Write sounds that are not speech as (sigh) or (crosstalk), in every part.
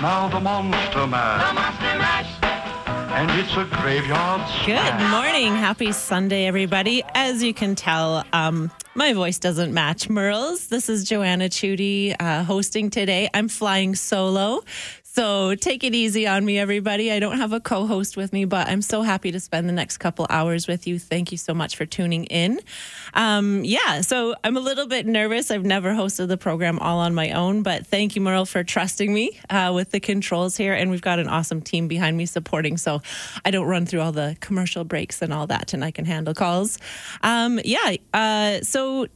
now the Monster Mash. The Monster Mash. And it's a graveyard Good morning. Happy Sunday, everybody. As you can tell, um, my voice doesn't match Merle's. This is Joanna Chudy uh, hosting today. I'm flying solo. So take it easy on me, everybody. I don't have a co host with me, but I'm so happy to spend the next couple hours with you. Thank you so much for tuning in. Um, yeah, so I'm a little bit nervous. I've never hosted the program all on my own, but thank you, Merle, for trusting me uh, with the controls here. And we've got an awesome team behind me supporting, so I don't run through all the commercial breaks and all that, and I can handle calls. Um, yeah, uh, so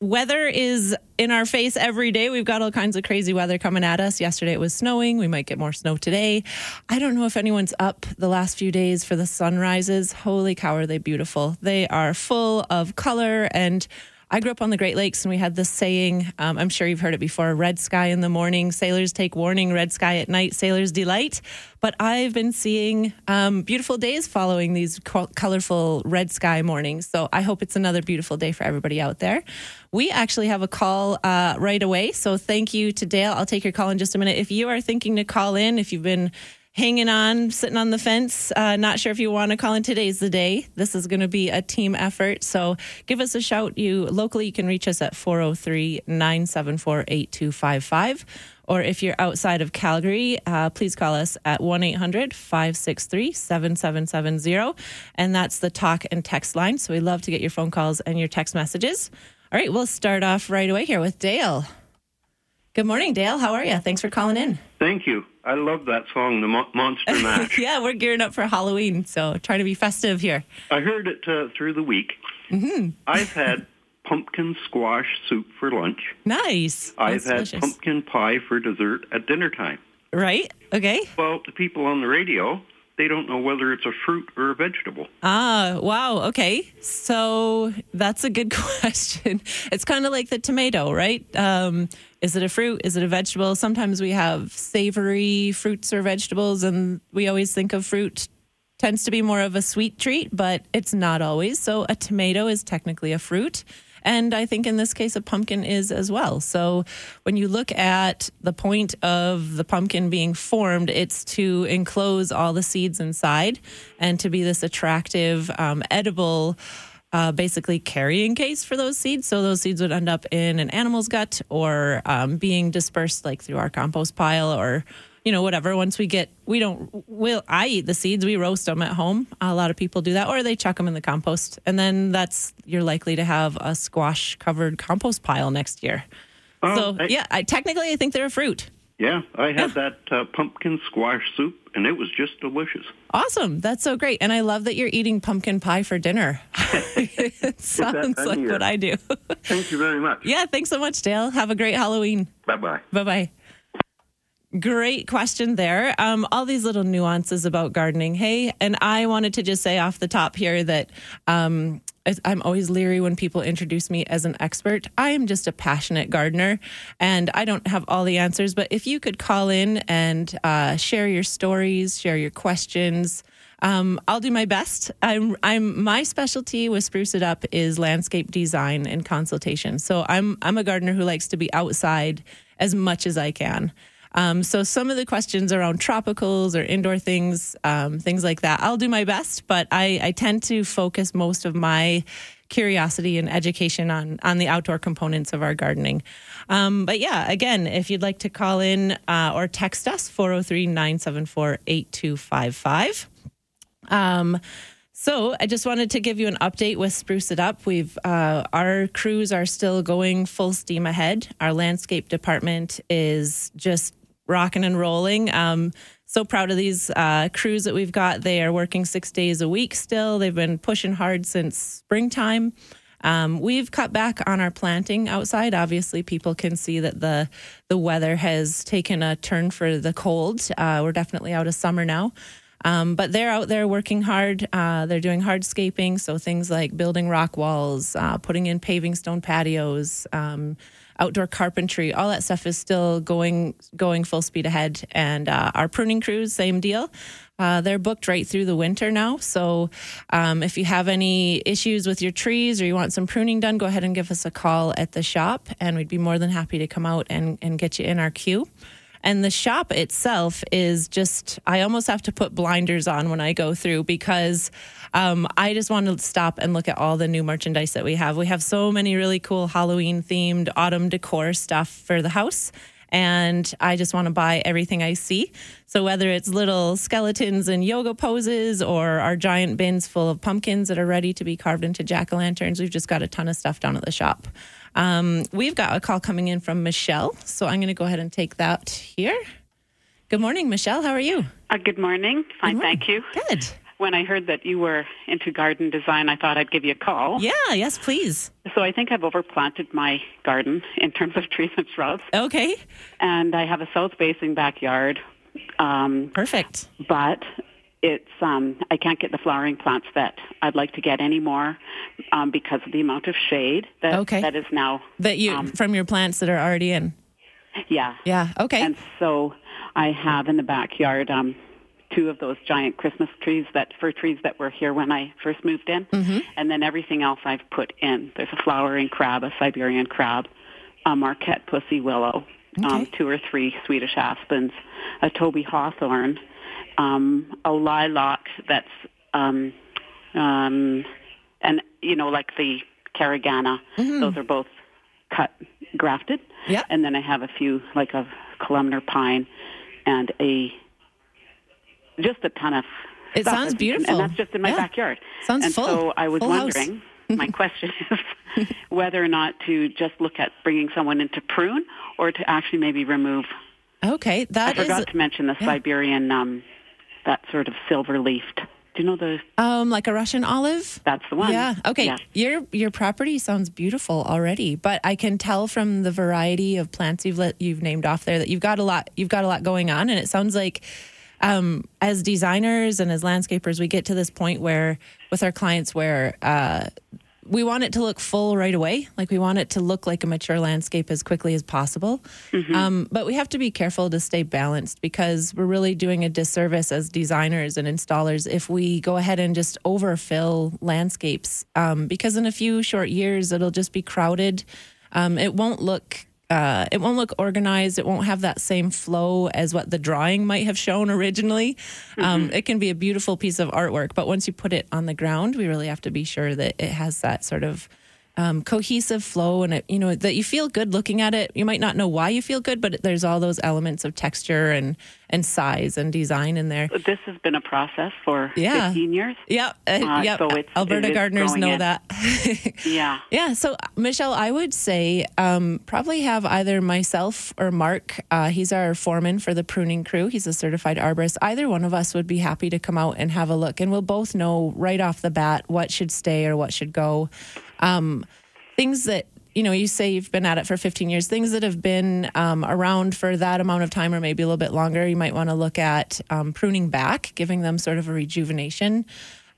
weather is in our face every day. We've got all kinds of crazy weather coming at us. Yesterday it was snowing. We might get more snow today. I don't know if anyone's up the last few days for the sunrises. Holy cow, are they beautiful? They are full of color and I grew up on the Great Lakes and we had this saying, um, I'm sure you've heard it before red sky in the morning, sailors take warning, red sky at night, sailors delight. But I've been seeing um, beautiful days following these co- colorful red sky mornings. So I hope it's another beautiful day for everybody out there. We actually have a call uh, right away. So thank you to Dale. I'll take your call in just a minute. If you are thinking to call in, if you've been hanging on, sitting on the fence. Uh, not sure if you want to call in. Today's the day. This is going to be a team effort. So give us a shout. You locally, you can reach us at 403 974 8255. Or if you're outside of Calgary, uh, please call us at 1 800 563 7770. And that's the talk and text line. So we love to get your phone calls and your text messages. All right, we'll start off right away here with Dale. Good morning, Dale. How are you? Thanks for calling in. Thank you. I love that song, The Mo- Monster (laughs) Mash. yeah, we're gearing up for Halloween, so trying to be festive here. I heard it uh, through the week. Mm-hmm. I've had pumpkin squash soup for lunch. Nice. I've That's had delicious. pumpkin pie for dessert at dinner time. Right? Okay. Well, the people on the radio, they don't know whether it's a fruit or a vegetable. Ah, wow. Okay. So that's a good (laughs) question. It's kind of like the tomato, right? Um, is it a fruit? Is it a vegetable? Sometimes we have savory fruits or vegetables, and we always think of fruit tends to be more of a sweet treat, but it's not always. So a tomato is technically a fruit. And I think in this case, a pumpkin is as well. So when you look at the point of the pumpkin being formed, it's to enclose all the seeds inside and to be this attractive, um, edible, uh, basically carrying case for those seeds. So those seeds would end up in an animal's gut or um, being dispersed like through our compost pile or you know whatever. Once we get we don't will i eat the seeds. We roast them at home. A lot of people do that or they chuck them in the compost. And then that's you're likely to have a squash covered compost pile next year. Oh, so I- yeah I, technically i think they're a fruit. Yeah, I had that uh, pumpkin squash soup, and it was just delicious. awesome. That's so great. And i love that you're eating pumpkin pie for dinner. (laughs) (laughs) It sounds like what i do. Thank you very much. (laughs) yeah thanks so much dale. Have a great halloween. Bye bye. Bye bye. Great question there. Um, all these little nuances about gardening. Hey, and I wanted to just say off the top here that um, I'm always leery when people introduce me as an expert. I am just a passionate gardener and I don't have all the answers. But if you could call in and uh, share your stories, share your questions, um, I'll do my best. I'm, I'm my specialty with Spruce It Up is landscape design and consultation. So I'm I'm a gardener who likes to be outside as much as I can. Um, so some of the questions around tropicals or indoor things, um, things like that, I'll do my best. But I, I tend to focus most of my curiosity and education on on the outdoor components of our gardening. Um, but yeah, again, if you'd like to call in uh, or text us 403 974 8255. Um, so I just wanted to give you an update with Spruce It Up. We've uh, our crews are still going full steam ahead. Our landscape department is just rocking and rolling. Um, so proud of these uh, crews that we've got. They are working six days a week still. They've been pushing hard since springtime. Um, we've cut back on our planting outside. Obviously, people can see that the the weather has taken a turn for the cold. Uh, we're definitely out of summer now. Um, but they're out there working hard. Uh, they're doing hardscaping, so things like building rock walls, uh, putting in paving stone patios, um, outdoor carpentry. All that stuff is still going going full speed ahead. And uh, our pruning crews, same deal. Uh, they're booked right through the winter now. So um, if you have any issues with your trees or you want some pruning done, go ahead and give us a call at the shop, and we'd be more than happy to come out and, and get you in our queue. And the shop itself is just, I almost have to put blinders on when I go through because um, I just want to stop and look at all the new merchandise that we have. We have so many really cool Halloween themed autumn decor stuff for the house and I just want to buy everything I see. So whether it's little skeletons and yoga poses or our giant bins full of pumpkins that are ready to be carved into jack o' lanterns, we've just got a ton of stuff down at the shop. Um, we've got a call coming in from Michelle, so I'm going to go ahead and take that here. Good morning, Michelle. How are you? Uh, good morning. Fine, morning. thank you. Good. When I heard that you were into garden design, I thought I'd give you a call. Yeah, yes, please. So I think I've overplanted my garden (laughs) in terms of trees and shrubs, Okay, and I have a south-facing backyard, um, perfect. but it's um, I can't get the flowering plants that I'd like to get anymore um, because of the amount of shade that Okay. that is now. That you Um, from your plants that are already in. Yeah. Yeah, okay. And so I have in the backyard um, two of those giant Christmas trees that fir trees that were here when I first moved in, Mm-hmm. and then everything else I've put in. There's a flowering crab, a Siberian crab, a Marquette pussy willow, um, two or three Swedish aspens, a Toba hawthorn, um, a lilac that's um, um, and you know like the Caragana. Those are both cut grafted. Mm-hmm. Yeah. And then I have a few like a columnar pine and a just a ton of It stuff. sounds beautiful. And that's just in my Yeah. backyard. Sounds and full. so I was Full wondering, (laughs) my question is whether or not to just look at bringing someone in to prune or to actually maybe remove. okay, that I that is forgot to mention the yeah. Siberian, um, that sort of silver leafed. Do you know the? um like a Russian olive. That's the one. Yeah. Okay. Yeah. Your your property sounds beautiful already, but I can tell from the variety of plants you've let you've named off there that you've got a lot you've got a lot going on, and it sounds like um, as designers and as landscapers, we get to this point where with our clients where uh, we want it to look full right away. Like we want it to look like a mature landscape as quickly as possible. Um, but we have to be careful to stay balanced because we're really doing a disservice as designers and installers if we go ahead and just overfill landscapes. Um, because in a few short years, it'll just be crowded. Um, it won't look. Uh, it won't look organized. It won't have that same flow as what the drawing might have shown originally. Um, it can be a beautiful piece of artwork, but once you put it on the ground, we really have to be sure that it has that sort of um, cohesive flow and it, you know that you feel good looking at it. You might not know why you feel good, but there's all those elements of texture and and size and design in there. This has been a process for Yeah. 15 years. Yeah, uh, Uh, yeah. so Alberta gardeners know in. that. (laughs) Yeah. Yeah. So, Michelle, I would say um, probably have either myself or Mark. Uh, he's our foreman for the pruning crew. He's a certified arborist. Either one of us would be happy to come out and have a look, and we'll both know right off the bat what should stay or what should go. Um, things that you know, you say you've been at it for 15 years. Things that have been um, around for that amount of time, or maybe a little bit longer, you might want to look at um, pruning back, giving them sort of a rejuvenation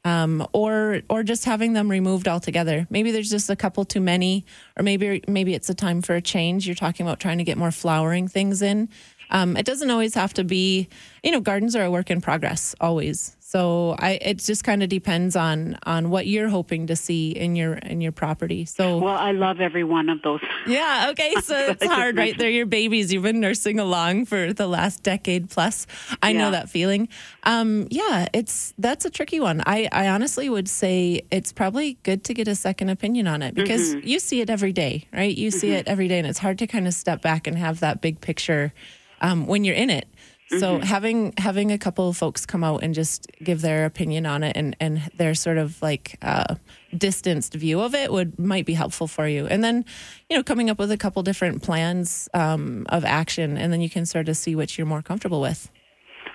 um, or or just having them removed altogether. Maybe there's just a couple too many, or maybe maybe it's a time for a change. You're talking about trying to get more flowering things in. Um, it doesn't always have to be, you know, gardens are a work in progress always. So I, it just kind of depends on on what you're hoping to see in your in your property. So Well, I love every one of those. (laughs) yeah, okay. So (laughs) it's hard, right? They're your babies. You've been nursing along for the last decade plus. I know that feeling. Um, yeah, it's that's a tricky one. I, I honestly would say it's probably good to get a second opinion on it because Mm-hmm. you see it every day, right? You see it every day, and it's hard to kind of step back and have that big picture um, when you're in it. So Mm-hmm. having having a couple of folks come out and just give their opinion on it and and their sort of like uh, distanced view of it would might be helpful for you. And then you know coming up with a couple different plans um, of action, and then you can sort of see which you're more comfortable with.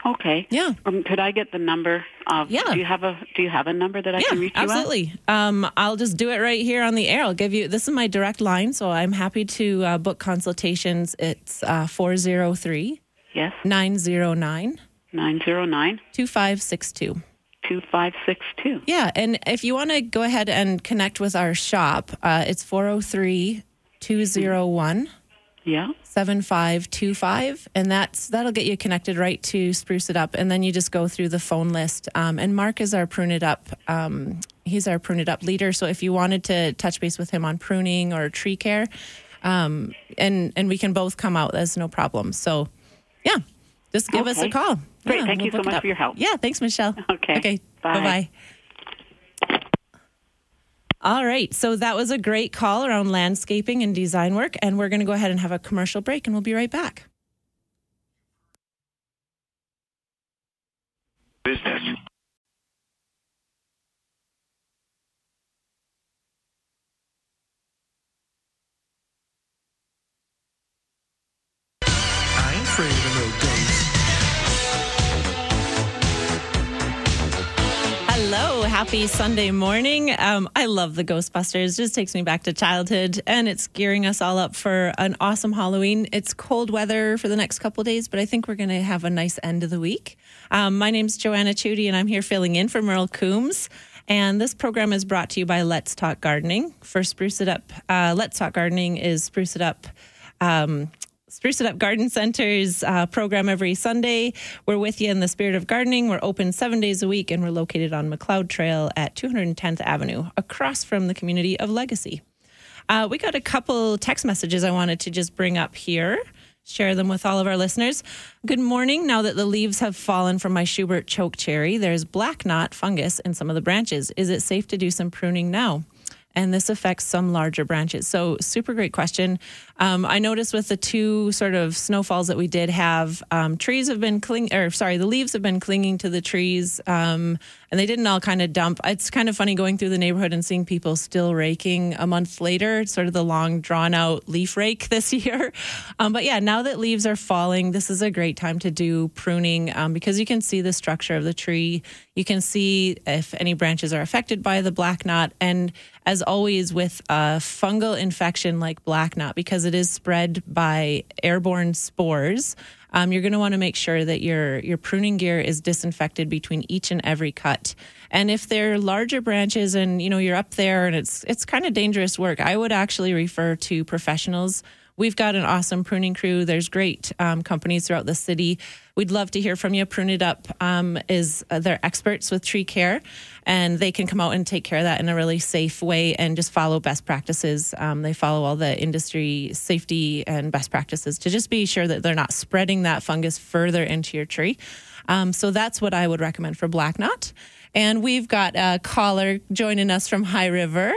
Okay. Yeah. Um, could I get the number of? Yeah. Do you have a Do you have a number that I can reach you at? absolutely. Um, I'll just do it right here on the air. I'll give you this is my direct line, so I'm happy to uh, book consultations. It's uh, 403 Yes. 909 Nine zero nine 2562. two five six two. Yeah, and if you want to go ahead and connect with our shop, uh, it's 403 201 Yeah. 7525 and that's that'll get you connected right to spruce it up and then you just go through the phone list um, and mark is our prune it up um, he's our prune it up leader so if you wanted to touch base with him on pruning or tree care um, and and we can both come out that's no problem so Yeah. Just give us a call. Great. Yeah, Thank we'll you so much for your help. Yeah. Thanks, Michelle. Okay. Okay. Bye. Bye bye. All right. So that was a great call around landscaping and design work. And we're going to go ahead and have a commercial break and we'll be right back. Business. Hello, happy Sunday morning. Um, I love the Ghostbusters. Just takes me back to childhood, and it's gearing us all up for an awesome Halloween. It's cold weather for the next couple days, but I think we're going to have a nice end of the week. Um, my name's Joanna Chudy, and I'm here filling in for Merle Coombs. And this program is brought to you by Let's Talk Gardening. For Spruce It Up, uh, Let's Talk Gardening is Spruce It Up. Um, Spruce It Up Garden Center's uh, program every Sunday. We're with you in the spirit of gardening. We're open seven days a week, and we're located on Macleod Trail at 210th Avenue, across from the community of Legacy. Uh, we got a couple text messages I wanted to just bring up here, share them with all of our listeners. Good morning. Now that the leaves have fallen from my Schubert choke cherry, there's black knot fungus in some of the branches. Is it safe to do some pruning now? and this affects some larger branches. So, super great question. Um, I noticed with the two sort of snowfalls that we did have, um, trees have been cling, or sorry, the leaves have been clinging to the trees, um, and they didn't all kind of dump. It's kind of funny going through the neighborhood and seeing people still raking a month later. Sort of the long, drawn out leaf rake (laughs) this year. Um, but yeah, now that leaves are falling, this is a great time to do pruning um, because you can see the structure of the tree. You can see if any branches are affected by the black knot, and as always with a fungal infection like black knot, because it is spread by airborne spores, um, you're going to want to make sure that your your pruning gear is disinfected between each and every cut. And if they're larger branches and you know you're up there and it's it's kind of dangerous work, I would actually refer to professionals. We've got an awesome pruning crew. There's great um, companies throughout the city. We'd love to hear from you. Prune It Up um, is uh, they're experts with tree care, and they can come out and take care of that in a really safe way and just follow best practices. Um, they follow all the industry safety and best practices to just be sure that they're not spreading that fungus further into your tree. Um, so that's what I would recommend for black knot. And we've got a caller joining us from High River.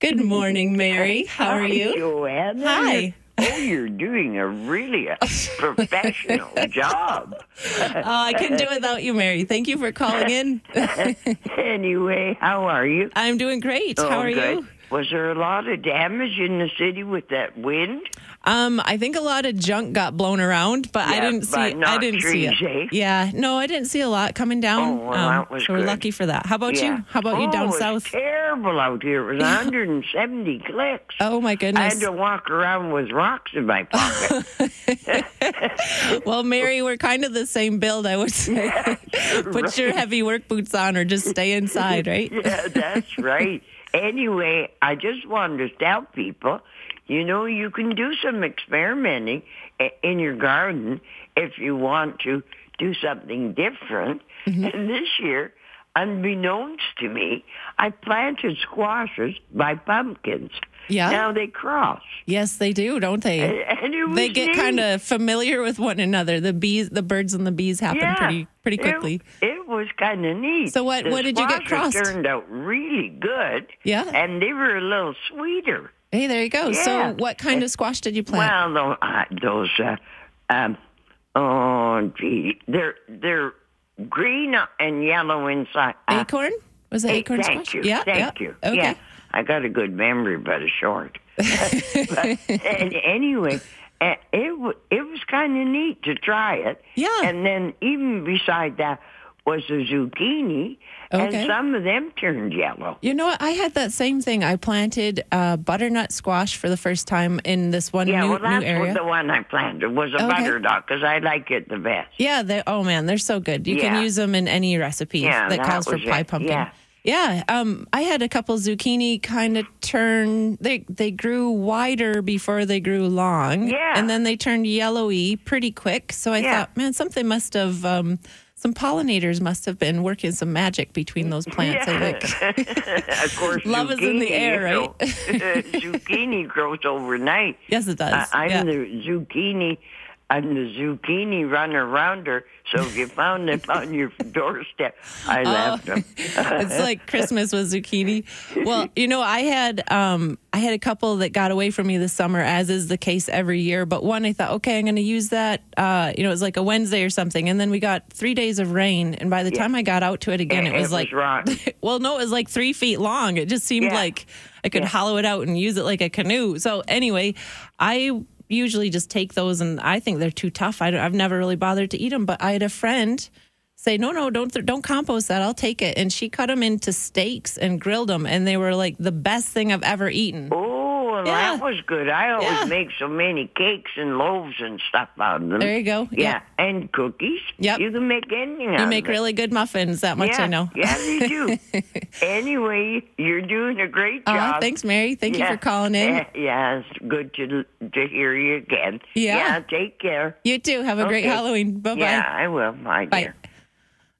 Good morning, Mary. How are Hi, you? Hi. (laughs) Oh, you're doing a really a professional (laughs) job. Oh, I couldn't do it without you, Mary. Thank you for calling in. (laughs) Anyway, how are you? I'm doing great. How Oh, are good. you? Was there a lot of damage in the city with that wind? Um, I think a lot of junk got blown around, but I didn't see. I didn't see it. eh? Yeah, no, I didn't see a lot coming down. Oh, well, that was so we're lucky for that. How about you? How about you oh, down it was south? terrible out here. It was (laughs) 170 clicks. Oh my goodness! I had to walk around with rocks in my pocket. (laughs) (laughs) Well, Mary, we're kind of the same build, I would say. Put your heavy work boots on, or just stay inside, right? yeah, that's right. Anyway, I just wanted to tell people, you know, you can do some experimenting in your garden if you want to do something different. Mm-hmm. And this year, unbeknownst to me, I planted squashes by pumpkins. Yeah. Now they cross. Yes, they do, don't they? And it They get kind of familiar with one another. The bees, the birds, and the bees happen yeah, pretty pretty quickly. It, was kind of neat. So what- The what did you get crossed? Turned out really good. Yeah. and they were a little sweeter. Hey, there you go. So, what kind of squash did you plant? Well, tho- uh, those, uh, um, oh, gee, they're they're green and yellow inside. Uh, acorn? Was it hey, acorn thank squash? you, Yeah, thank yeah. you. Okay. Yeah, I got a good memory, but a short. but, (laughs) and anyway, uh, it w- it was kind of neat to try it. Yeah. And then even beside that was a zucchini, Okay. and some of them turned yellow. You know what? I had that same thing. I planted uh, butternut squash for the first time in this one Yeah, new, well, that's new area. the one I planted was a Okay. butternut because I like it the best. yeah, they oh man, they're so good. You Yeah. can use them in any recipe Yeah, that that calls for pie it. pumpkin. Yeah. Yeah, um, I had a couple zucchini kind of turn. They they grew wider before they grew long. Yeah. and then they turned yellowy pretty quick. So I Yeah. thought, man, something must have. Um, some pollinators must have been working some magic between those plants. I think. (laughs) of course, Love is in the zucchini, air, know, (laughs) zucchini grows overnight. Yes, it does. I, I'm yeah. the zucchini and the zucchini run around her. So if you found them on your (laughs) doorstep, I left them. (laughs) it's like Christmas with zucchini. Well, you know, I had um, I had a couple that got away from me this summer, as is the case every year. But one, I thought, okay, I'm going to use that. Uh, you know, it was like a Wednesday or something, and then we got three days of rain, and by the time I got out to it again, it, It was was like, (laughs) rotten. well, no, it was like three feet long. It just seemed Yeah. like I could hollow it out and use it like a canoe. So anyway, I usually just take those, and I think they're too tough. I I've never really bothered to eat them, but I had a friend say, "No, no, don't don't compost that. I'll take it." And she cut them into steaks and grilled them, and they were like the best thing I've ever eaten. Oh, well, Yeah. that was good. I always Yeah. make so many cakes and loaves and stuff out of them. There you go. Yeah, and cookies. Yep. You can make anything. You make really good muffins. That much yeah, I know. Yeah, they do. (laughs) anyway, you're doing a great Uh, job. thanks, Mary. Thank you for calling in. (laughs) Yeah, yeah, it's good to to hear you again. Yeah. Yeah, take care. You too. Have a great Halloween. Bye bye. Yeah, I will. Bye, Bye. dear.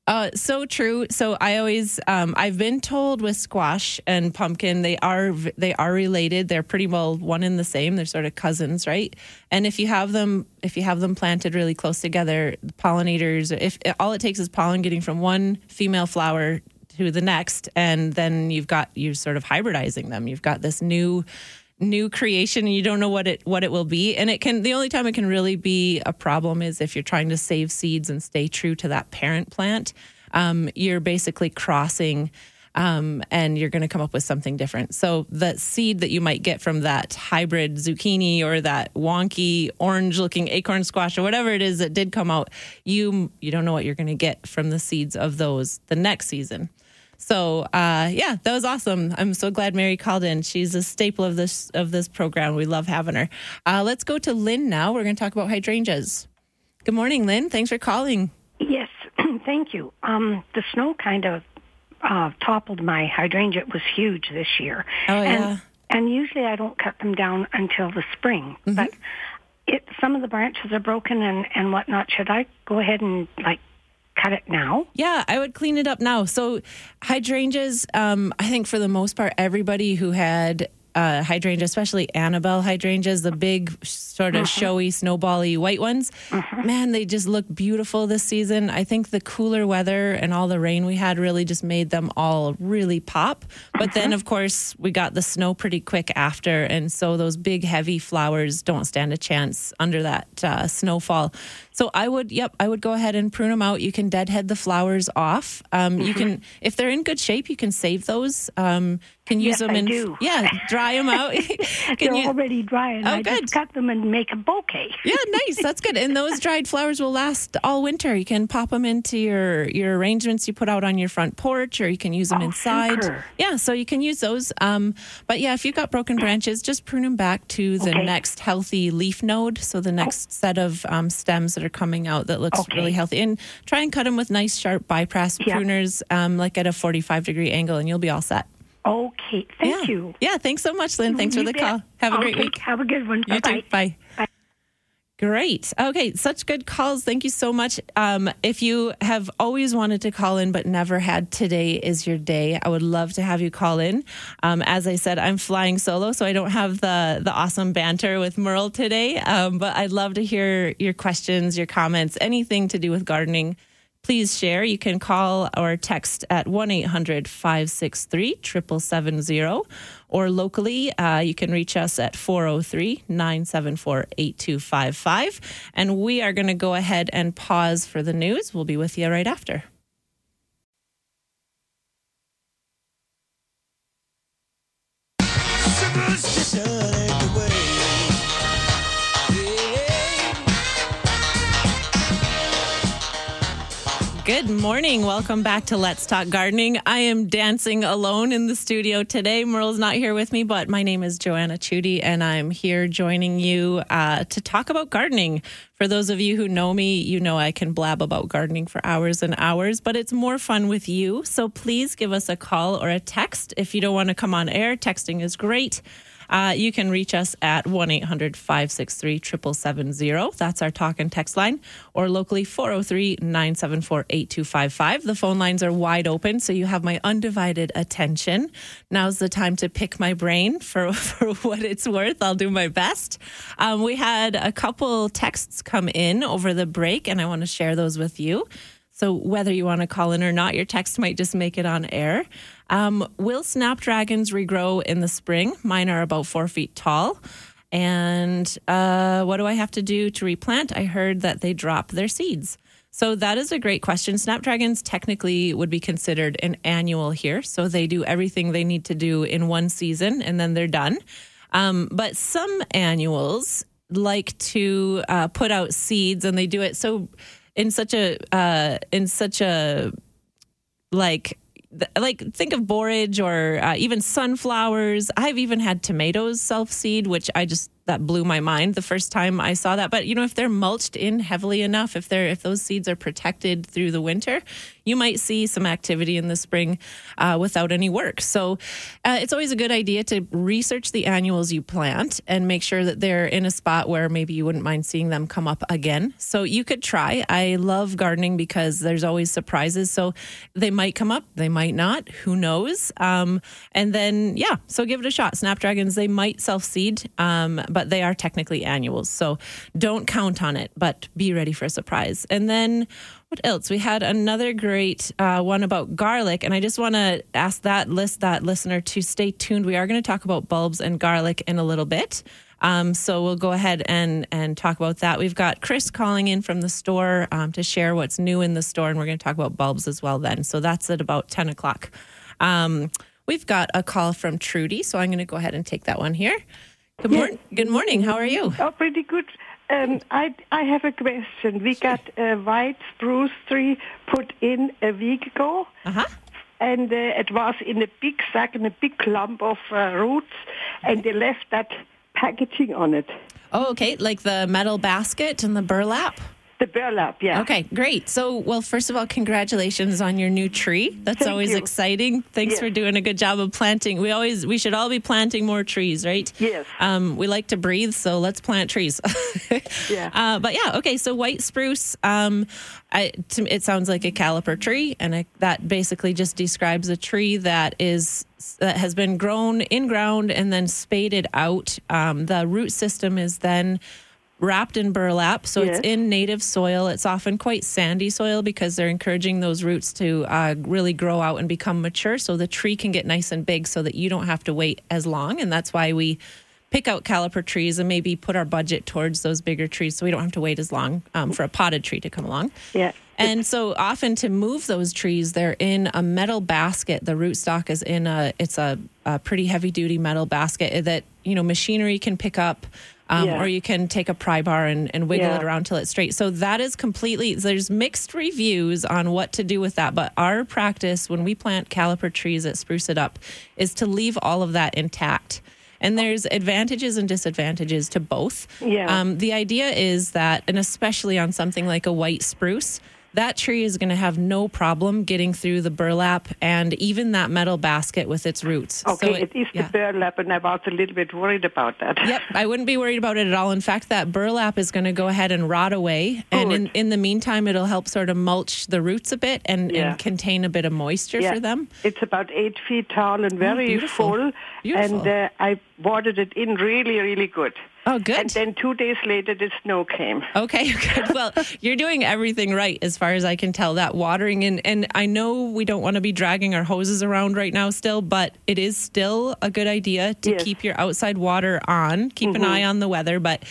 Uh, so true. So I always, um, I've been told with squash and pumpkin, they are they are related. They're pretty well one and the same. They're sort of cousins, right? And if you have them, if you have them planted really close together, the pollinators, if all it takes is pollen getting from one female flower to the next, and then you've got you're sort of hybridizing them. You've got this new new creation and you don't know what it what it will be. And it can the only time it can really be a problem is if you're trying to save seeds and stay true to that parent plant. Um, you're basically crossing um, and you're going to come up with something different. So the seed that you might get from that hybrid zucchini or that wonky orange looking acorn squash or whatever it is that did come out you you don't know what you're going to get from the seeds of those the next season so uh, yeah, that was awesome. I'm so glad Mary called in. She's a staple of this of this program. We love having her. Uh, let's go to Lynn now. We're going to talk about hydrangeas. Good morning, Lynn. Thanks for calling. Yes, (clears throat) thank you. Um, the snow kind of uh, toppled my hydrangea. It was huge this year. Oh, and, yeah. And usually I don't cut them down until the spring. Mm-hmm. But it some of the branches are broken and, and whatnot. Should I go ahead and like cut it now? Yeah, I would clean it up now. So hydrangeas, um, I think for the most part, everybody who had uh, hydrangea, especially Annabelle hydrangeas, the big sort of showy, snowbally white ones, man, they just look beautiful this season. I think the cooler weather and all the rain we had really just made them all really pop. But then, of course, we got the snow pretty quick after, and so those big, heavy flowers don't stand a chance under that uh, snowfall. So I would, yep, I would go ahead and prune them out. You can deadhead the flowers off. Um, You can, if they're in good shape, you can save those. Um, can use Yes, them do. yeah, dry them out. (laughs) (laughs) They're you? already dry, and Oh, I good. just cut them and make a bouquet. Yeah, nice. That's good. And those (laughs) dried flowers will last all winter. You can pop them into your your arrangements you put out on your front porch, or you can use them Oh, inside. super. Yeah, so you can use those. Um, but yeah, if you've got broken branches, just prune them back to the Okay. next healthy leaf node. So the next set of um, stems that are coming out that looks Okay. really healthy, and try and cut them with nice sharp bypass Yeah. pruners, um, like at a forty five degree angle, and you'll be all set. Okay, thank yeah. you. Yeah, thanks so much, Lynn. Thanks for the bet. call. Have a great week. Have a good one. You Bye-bye. too. Bye. Great. Okay, such good calls. Thank you so much. Um, if you have always wanted to call in but never had, today is your day. I would love to have you call in. Um, as I said, I'm flying solo, so I don't have the the awesome banter with Merle today. Um, but I'd love to hear your questions, your comments, anything to do with gardening. Please share. You can call or text at 1 800 563 7770. Or locally, uh, you can reach us at 403 974 8255. And we are going to go ahead and pause for the news. We'll be with you right after. Superstition Good morning. Welcome back to Let's Talk Gardening. I am dancing alone in the studio today. Merle's not here with me, but my name is Joanna Chudy, and I'm here joining you uh, to talk about gardening. For those of you who know me, you know I can blab about gardening for hours and hours, but it's more fun with you. So please give us a call or a text if you don't want to come on air. Texting is great. Uh, you can reach us at 1 800 563 7770. That's our talk and text line, or locally 403 974 8255. The phone lines are wide open, so you have my undivided attention. Now's the time to pick my brain for, (laughs) for what it's worth. I'll do my best. Um, we had a couple texts come in over the break, and I want to share those with you. So, whether you want to call in or not, your text might just make it on air. Um, will snapdragons regrow in the spring? Mine are about four feet tall. And uh, what do I have to do to replant? I heard that they drop their seeds. So that is a great question. Snapdragons technically would be considered an annual here. So they do everything they need to do in one season and then they're done. Um, but some annuals like to uh, put out seeds and they do it so in such a uh, in such a like like think of borage or uh, even sunflowers. I've even had tomatoes self seed, which I just that blew my mind the first time I saw that. But you know, if they're mulched in heavily enough, if they're if those seeds are protected through the winter, you might see some activity in the spring uh, without any work. So uh, it's always a good idea to research the annuals you plant and make sure that they're in a spot where maybe you wouldn't mind seeing them come up again. So you could try. I love gardening because there's always surprises. So they might come up, they might not. Who knows? Um, and then yeah, so give it a shot. Snapdragons they might self seed. Um, but they are technically annuals. So don't count on it, but be ready for a surprise. And then what else? We had another great uh, one about garlic, and I just want to ask that list that listener to stay tuned. We are going to talk about bulbs and garlic in a little bit. Um, so we'll go ahead and and talk about that. We've got Chris calling in from the store um, to share what's new in the store, and we're going to talk about bulbs as well. Then, so that's at about ten o'clock. Um, we've got a call from Trudy, so I'm going to go ahead and take that one here. Good morning. Good morning. How are you? Oh, pretty good. Um, I I have a question. We got a white spruce tree put in a week ago, Uh huh. and uh, it was in a big sack and a big clump of uh, roots, and they left that packaging on it. Oh, okay. Like the metal basket and the burlap. The burlap, yeah. Okay, great. So, well, first of all, congratulations on your new tree. That's Thank always you. exciting. Thanks Yes. for doing a good job of planting. We always, we should all be planting more trees, right? Yes. Um, we like to breathe, so let's plant trees. (laughs) Yeah. Uh, but yeah, okay. So white spruce. Um, I, to, it sounds like a caliper tree, and I, that basically just describes a tree that is that has been grown in ground and then spaded out. Um, the root system is then wrapped in burlap. So Yes. it's in native soil. It's often quite sandy soil because they're encouraging those roots to uh, really grow out and become mature so the tree can get nice and big so that you don't have to wait as long. And that's why we pick out caliper trees and maybe put our budget towards those bigger trees so we don't have to wait as long um, for a potted tree to come along. Yeah. And so often to move those trees, they're in a metal basket. The rootstock is in a it's a, a pretty heavy duty metal basket that you know machinery can pick up. Um, Yeah. Or you can take a pry bar and, and wiggle Yeah. it around till it's straight. So that is completely. There's mixed reviews on what to do with that, but our practice when we plant caliper trees at Spruce It Up is to leave all of that intact. And there's advantages and disadvantages to both. Yeah. Um, the idea is that, and especially on something like a white spruce, that tree is going to have no problem getting through the burlap and even that metal basket with its roots. Okay, So it is yeah. the burlap, and I was a little bit worried about that. Yep, (laughs) I wouldn't be worried about it at all. In fact, that burlap is going to go ahead and rot away. And in, in the meantime, it'll help sort of mulch the roots a bit and, Yeah. and contain a bit of moisture Yeah. for them. It's about eight feet tall and very beautiful. full. Beautiful. And uh, I watered it in really, really good. Oh, good. And then two days later, the snow came. Okay, (laughs) good. Well, you're doing everything right as far as I can tell. That watering and and I know we don't want to be dragging our hoses around right now still, but it is still a good idea to Yes. Mm-hmm. keep your outside water on. Keep an eye on the weather, but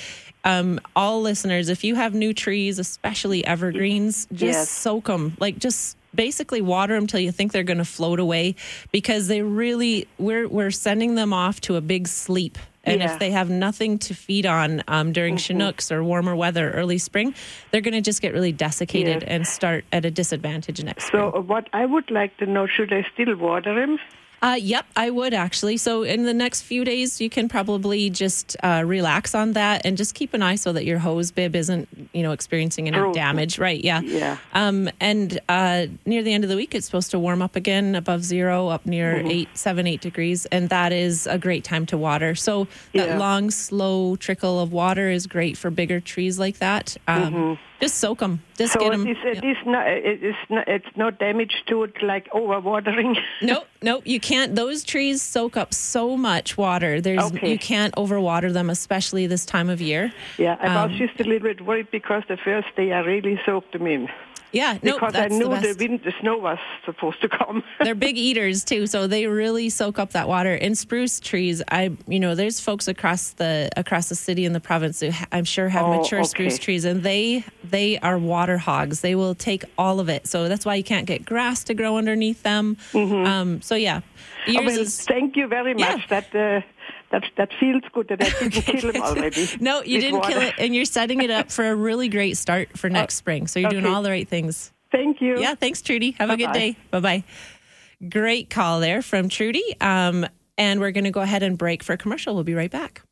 um, all listeners, if you have new trees, especially evergreens, just Yes. soak them. Like just basically water them till you think they're going to float away because they really we're we're sending them off to a big sleep. And Yeah. Mm-hmm. if they have nothing to feed on um, during Chinooks or warmer weather, early spring, they're going to just get really desiccated Yes. and start at a disadvantage next So spring. uh, what I would like to know, should I still water him? Uh, yep, I would actually. So in the next few days, you can probably just uh, relax on that and just keep an eye so that your hose bib isn't, you know, experiencing any Broken. damage. Right? Yeah. Yeah. Um, and uh, near the end of the week, it's supposed to warm up again above zero, up near Mm-hmm. eight, seven, eight degrees, and that is a great time to water. So that Yeah. long, slow trickle of water is great for bigger trees like that. Um, Just soak them. Just. So get them. it is, it is not, it is not, it's no damage to it like overwatering. (laughs) Nope, nope. You can't. Those trees soak up so much water. There's Okay. you can't overwater them, especially this time of year. yeah, I was Um, just a little bit worried because the first day I really soaked them in. Yeah, no, Because I that's knew the wind, the snow was supposed to come. (laughs) They're big eaters too, so they really soak up that water. And spruce trees, I you know, there's folks across the across the city and the province who ha- I'm sure have Oh, mature spruce trees, and they they are water hogs. They will take all of it. So that's why you can't get grass to grow underneath them. Um, so yeah, Oh, well, is. thank you very Yeah. much. That uh, that that feels good that I (laughs) didn't kill him already. No, you didn't kill it, and you're setting it up for a really great start for (laughs) next spring. So you're doing all the right things. Thank you. Yeah, thanks, Trudy. Have a good day. Bye bye. Great call there from Trudy. Um, and we're going to go ahead and break for a commercial. We'll be right back.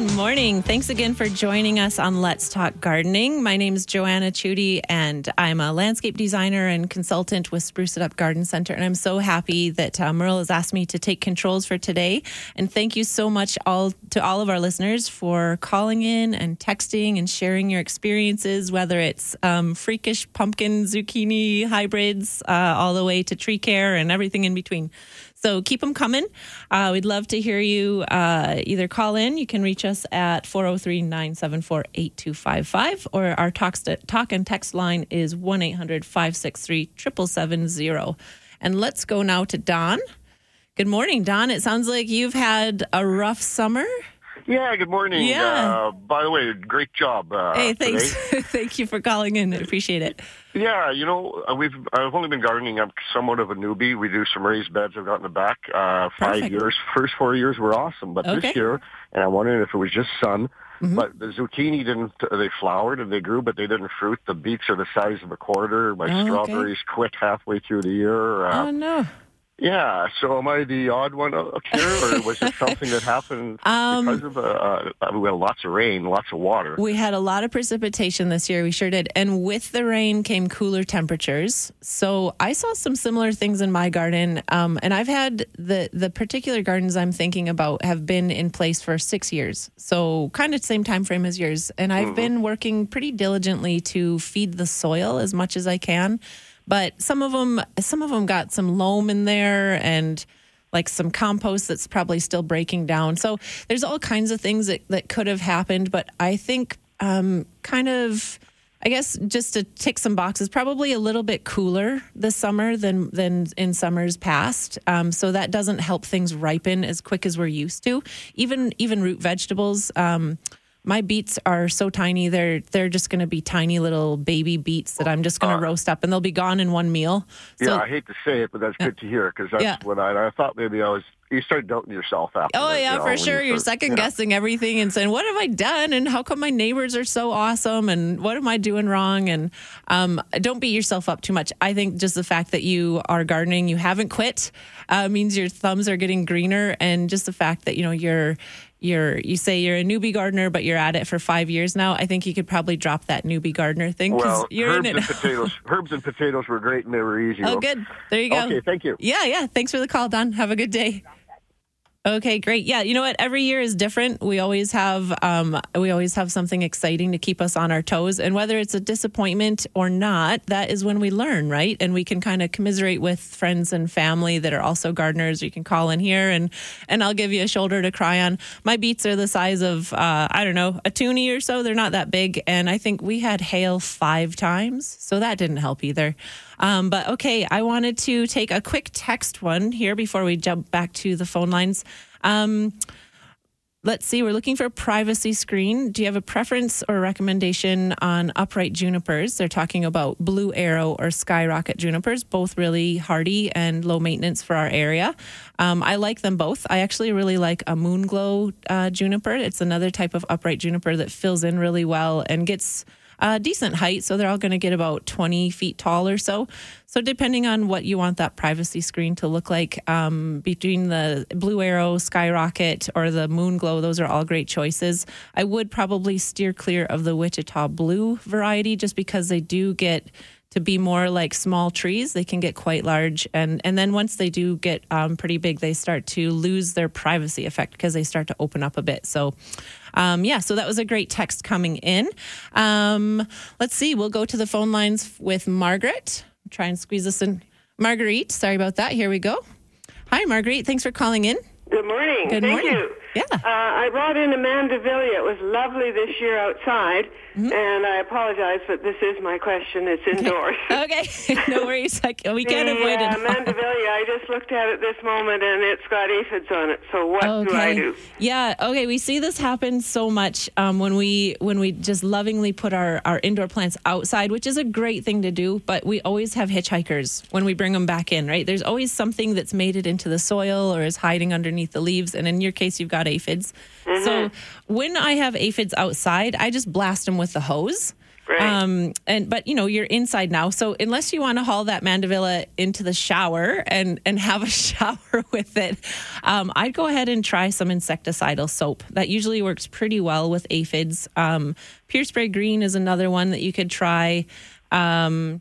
Good morning. Thanks again for joining us on Let's Talk Gardening. My name is Joanna Chudy, and I'm a landscape designer and consultant with Spruce It Up Garden Center. And I'm so happy that uh, Merle has asked me to take controls for today. And thank you so much all to all of our listeners for calling in and texting and sharing your experiences, whether it's um, freakish pumpkin zucchini hybrids, uh, all the way to tree care and everything in between. So keep them coming. Uh, we'd love to hear you uh, either call in. You can reach us at 403 974 8255, or our talk, st- talk and text line is 1 800 563 7770. And let's go now to Don. Good morning, Don. It sounds like you've had a rough summer. Yeah, good morning. Yeah. Uh, by the way, great job. Uh, hey, thanks. (laughs) Thank you for calling in. I appreciate it. Yeah, you know, uh, we've I've only been gardening. I'm somewhat of a newbie. We do some raised beds. I've got in the back. Uh, five Perfect. years. First four years were awesome, but Okay. Mm-hmm. this year, and I'm wondering if it was just sun. But the zucchini didn't. They flowered and they grew, but they didn't fruit. The beets are the size of a quarter. My Oh, okay. strawberries quit halfway through the year. Uh, oh, no. Yeah. So am I the odd one up here, or was it something that happened (laughs) Um, because of uh, uh, we had lots of rain, lots of water? We had a lot of precipitation this year. We sure did. And with the rain came cooler temperatures. So I saw some similar things in my garden. Um, and I've had the, the particular gardens I'm thinking about have been in place for six years. So kind of same time frame as yours. And I've been working pretty diligently to feed the soil as much as I can. But some of them, some of them got some loam in there and like some compost that's probably still breaking down. So there's all kinds of things that, that could have happened. But I think um, kind of, I guess just to tick some boxes, probably a little bit cooler this summer than than in summers past. Um, so that doesn't help things ripen as quick as we're used to. Even even root vegetables. Um, my beets are so tiny; they're they're just going to be tiny little baby beets that I'm just going to roast up, and they'll be gone in one meal. So, yeah, I hate to say it, but that's good to hear because that's Yeah. what I, I thought. Maybe I was. You start doubting yourself after. Oh that, you yeah, know, for sure. you You're start- second yeah. guessing everything and saying, "What have I done? And how come my neighbors are so awesome? And what am I doing wrong?" And um, don't beat yourself up too much. I think just the fact that you are gardening, you haven't quit, uh, means your thumbs are getting greener, and just the fact that you know you're you're you say you're a newbie gardener, but you're at it for five years now. I think you could probably drop that newbie gardener thing because Well, you're herbs in and it. potatoes. (laughs) Herbs and potatoes were great and they were easy. Oh, good. There you go. Okay, thank you. Yeah, yeah. Thanks for the call, Don. Have a good day. Okay, great. Yeah, you know what? Every year is different. We always have um, we always have something exciting to keep us on our toes, and whether it's a disappointment or not, that is when we learn, right? And we can kind of commiserate with friends and family that are also gardeners. You can call in here, and and I'll give you a shoulder to cry on. My beets are the size of uh, I don't know a toonie or so. They're not that big, and I think we had hail five times, so that didn't help either. Um, but okay, I wanted to take a quick text one here before we jump back to the phone lines. Um, let's see, we're looking for a privacy screen. Do you have a preference or recommendation on upright junipers? They're talking about blue arrow or skyrocket junipers, both really hardy and low maintenance for our area. Um, I like them both. I actually really like a moon glow uh, juniper. It's another type of upright juniper that fills in really well and gets a decent height. So they're all going to get about 20 feet tall or so. So depending on what you want that privacy screen to look like, um, between the Blue Arrow, Skyrocket, or the Moon Glow, those are all great choices. I would probably steer clear of the Wichita Blue variety just because they do get to be more like small trees. They can get quite large, and and then once they do get um, pretty big, they start to lose their privacy effect because they start to open up a bit. So. Um, yeah, so that was a great text coming in. Um, let's see, we'll go to the phone lines with Margaret. Try and squeeze this in. Marguerite, sorry about that. Here we go. Hi, Marguerite. Thanks for calling in. Good morning. Good Thank morning. you. Yeah. Uh, I brought in a mandevilla. It was lovely this year outside, Mm-hmm. and I apologize, but this is my question. It's indoors. (laughs) Okay, (laughs) no worries. I, we can't the, avoid uh, it. mandevilla, I just looked at it this moment, and it's got aphids on it. So what do I do? Yeah. Okay. We see this happen so much um, when we when we just lovingly put our our indoor plants outside, which is a great thing to do. But we always have hitchhikers when we bring them back in, right? There's always something that's made it into the soil or is hiding underneath the leaves. And in your case, you've got aphids. So when I have aphids outside, I just blast them with the hose. Right. Um, and but you know you're inside now, so unless you want to haul that mandevilla into the shower and and have a (laughs) shower with it, um, I'd go ahead and try some insecticidal soap. That usually works pretty well with aphids. Um, Pure Spray Green is another one that you could try. Um,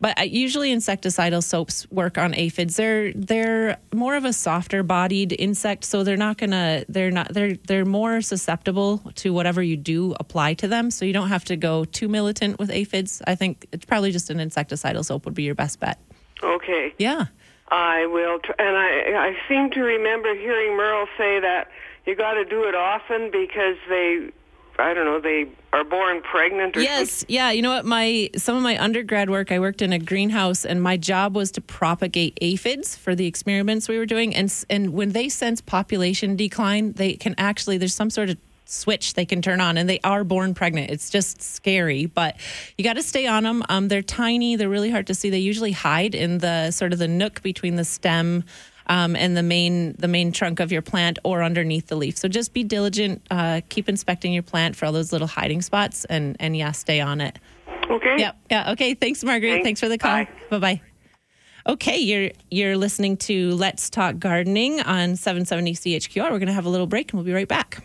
but usually insecticidal soaps work on aphids. They're they're more of a softer bodied insect, so they're not gonna they're not they're they're more susceptible to whatever you do apply to them. So you don't have to go too militant with aphids. I think it's probably just an insecticidal soap would be your best bet. Okay. Yeah. I will, tr- and I I seem to remember hearing Merle say that you got to do it often because they, I don't know, they are born pregnant or Yes, yeah. You know what? My some of my undergrad work, I worked in a greenhouse, and my job was to propagate aphids for the experiments we were doing. And and when they sense population decline, they can actually there's some sort of switch they can turn on, and they are born pregnant. It's just scary, but you got to stay on them. Um, they're tiny. They're really hard to see. They usually hide in the sort of the nook between the stem um, and the main the main trunk of your plant or underneath the leaf. So just be diligent. Uh, keep inspecting your plant for all those little hiding spots, and and yeah, stay on it. Okay. Yep. Yeah. Okay. Thanks, Margaret. Thanks. Thanks for the call. Bye. Bye bye. Okay, you're you're listening to Let's Talk Gardening on 770 CHQR. We're going to have a little break, and we'll be right back.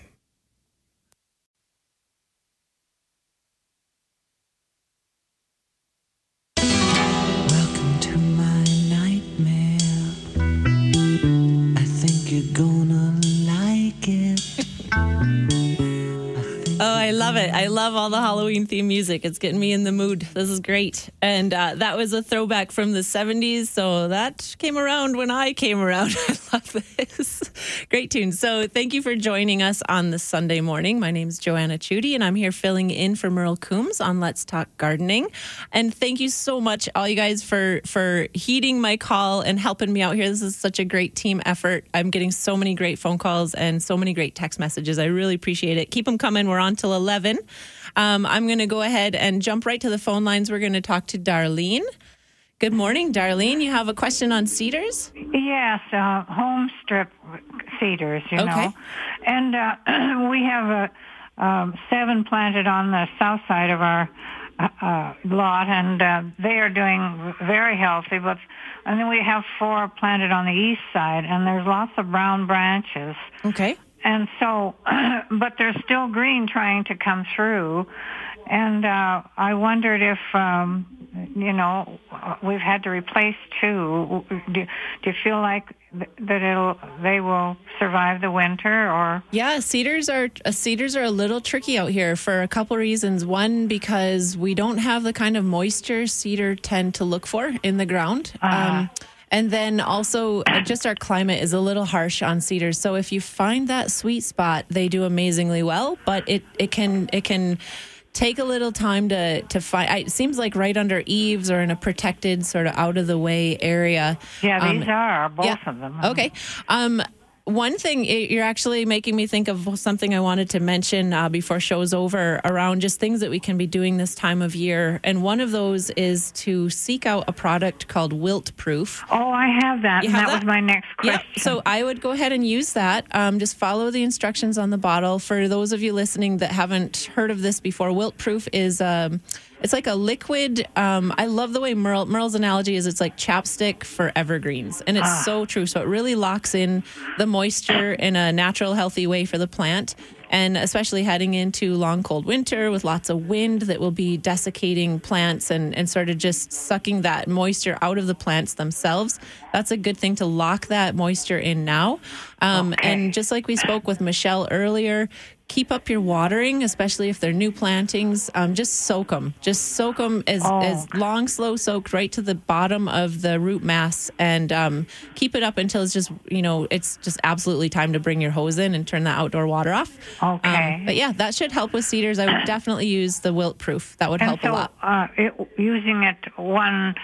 It. I love all the Halloween theme music. It's getting me in the mood. This is great. And uh, that was a throwback from the 70s. So that came around when I came around. (laughs) I love this. Great tune. So thank you for joining us on this Sunday morning. My name is Joanna Chudy, and I'm here filling in for Merle Coombs on Let's Talk Gardening. And thank you so much, all you guys, for, for heeding my call and helping me out here. This is such a great team effort. I'm getting so many great phone calls and so many great text messages. I really appreciate it. Keep them coming. We're on till 11. Um, I'm going to go ahead and jump right to the phone lines. We're going to talk to Darlene. Good morning, Darlene. You have a question on cedars? Yes, uh, home strip cedars, you Okay. know. And uh, (clears throat) we have uh, um, seven planted on the south side of our uh, uh, lot, and uh, they are doing very healthy. But and then we have four planted on the east side, and there's lots of brown branches. Okay. And so, (clears throat) but they're still green trying to come through. And uh, I wondered if, um, you know, we've had to replace two. Do, do you feel like th- that it'll they will survive the winter, or Yeah, cedars are uh, cedars are a little tricky out here for a couple reasons. One, because we don't have the kind of moisture cedar tend to look for in the ground. Um, and then also, uh, just our climate is a little harsh on cedars. So if you find that sweet spot, they do amazingly well. But it it can it can take a little time to to find. It seems like right under eaves or in a protected sort of out of the way area. yeah, Um, these are both yeah. of them. Okay. Um, one thing you're actually making me think of something I wanted to mention uh, before show's over around just things that we can be doing this time of year, and one of those is to seek out a product called Wilt-Pruf. Oh, I have that. You and have that, was my next Yep. question. So I would go ahead and use that. Um, just follow the instructions on the bottle. For those of you listening that haven't heard of this before, Wilt-Pruf is um, it's like a liquid. Um, I love the way Merle Merle's analogy is. It's like chapstick for evergreens, and it's Ah. so true. So it really locks in the moisture in a natural, healthy way for the plant. And especially heading into long, cold winter with lots of wind that will be desiccating plants and, and sort of just sucking that moisture out of the plants themselves. That's a good thing to lock that moisture in now. Um, And just like we spoke with Michelle earlier, keep up your watering, especially if they're new plantings. Um, just soak them. Just soak them as, Oh. as long, slow soaked right to the bottom of the root mass and um, keep it up until it's just, you know, it's just absolutely time to bring your hose in and turn that outdoor water off. Okay. Um, but yeah, that should help with cedars. I would definitely use the Wilt-Pruf. That would and help so, a lot. Uh, it, using it one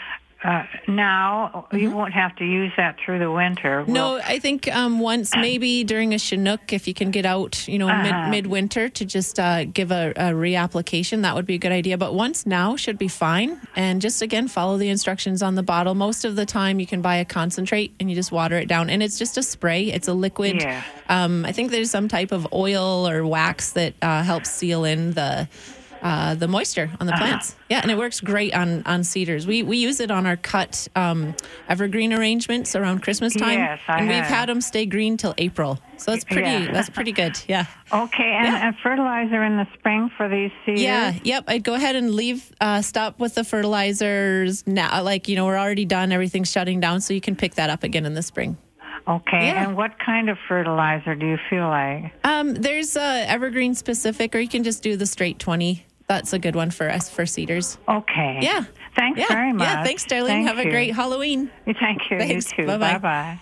uh, now, you won't have to use that through the winter. Mm-hmm. No, I think um, once (clears throat) maybe during a Chinook, if you can get out, you know, Uh-huh. mid midwinter to just uh, give a, a reapplication, that would be a good idea. But once now should be fine. And just again, follow the instructions on the bottle. Most of the time, you can buy a concentrate and you just water it down. And it's just a spray. It's a liquid. Yeah. Um, I think there's some type of oil or wax that uh, helps seal in the. Uh, the moisture on the Uh-huh. plants, yeah, and it works great on on cedars. We we use it on our cut um, evergreen arrangements around Christmas time, Yes, I and we've had them stay green till April. So that's pretty. Yeah. That's pretty good. Yeah. Okay, and, and fertilizer in the spring for these seeds. Yeah. Yep. I'd go ahead and leave. Uh, stop with the fertilizers now. Like you know, we're already done. Everything's shutting down, so you can pick that up again in the spring. Okay, Yeah. and what kind of fertilizer do you feel like? Um, there's uh, evergreen specific, or you can just do the straight twenty. That's a good one for us for cedars. Okay. Yeah. Thanks Yeah. very much. Yeah. Thanks, Darlene. Thank Have a great Halloween. (laughs) Thank you. Thanks. You too. Bye-bye. Bye bye.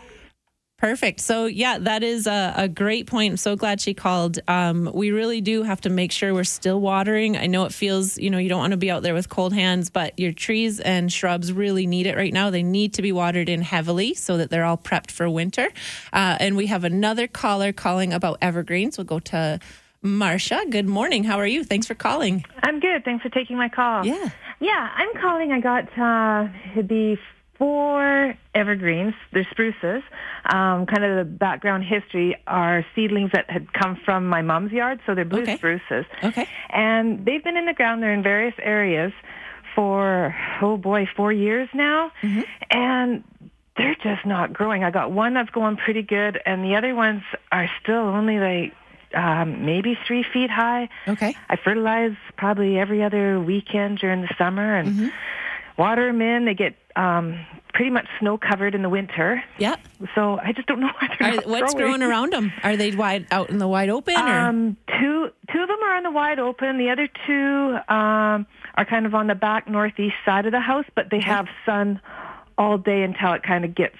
Perfect. So, yeah, that is a, a great point. I'm so glad she called. Um, we really do have to make sure we're still watering. I know it feels, you know, you don't want to be out there with cold hands, but your trees and shrubs really need it right now. They need to be watered in heavily so that they're all prepped for winter. Uh, and we have another caller calling about evergreens. We'll go to Marcia. Good morning. How are you? Thanks for calling. I'm good. Thanks for taking my call. Yeah. Yeah, I'm calling. I got uh, be four evergreens. They're spruces. Um, kind of the background history are seedlings that had come from my mom's yard, so they're blue Okay. spruces. Okay. And they've been in the ground. They're in various areas for oh boy, four years now, Mm-hmm. and they're just not growing. I got one that's going pretty good, and the other ones are still only like um, maybe three feet high. Okay. I fertilize probably every other weekend during the summer and Mm-hmm. water them in. They get um, pretty much snow covered in the winter. Yeah. So I just don't know (laughs) Are, what's growing around them? Are they wide out in the wide open? Or? Um, two two of them are in the wide open. The other two um, are kind of on the back northeast side of the house, but they have sun all day until it kind of gets.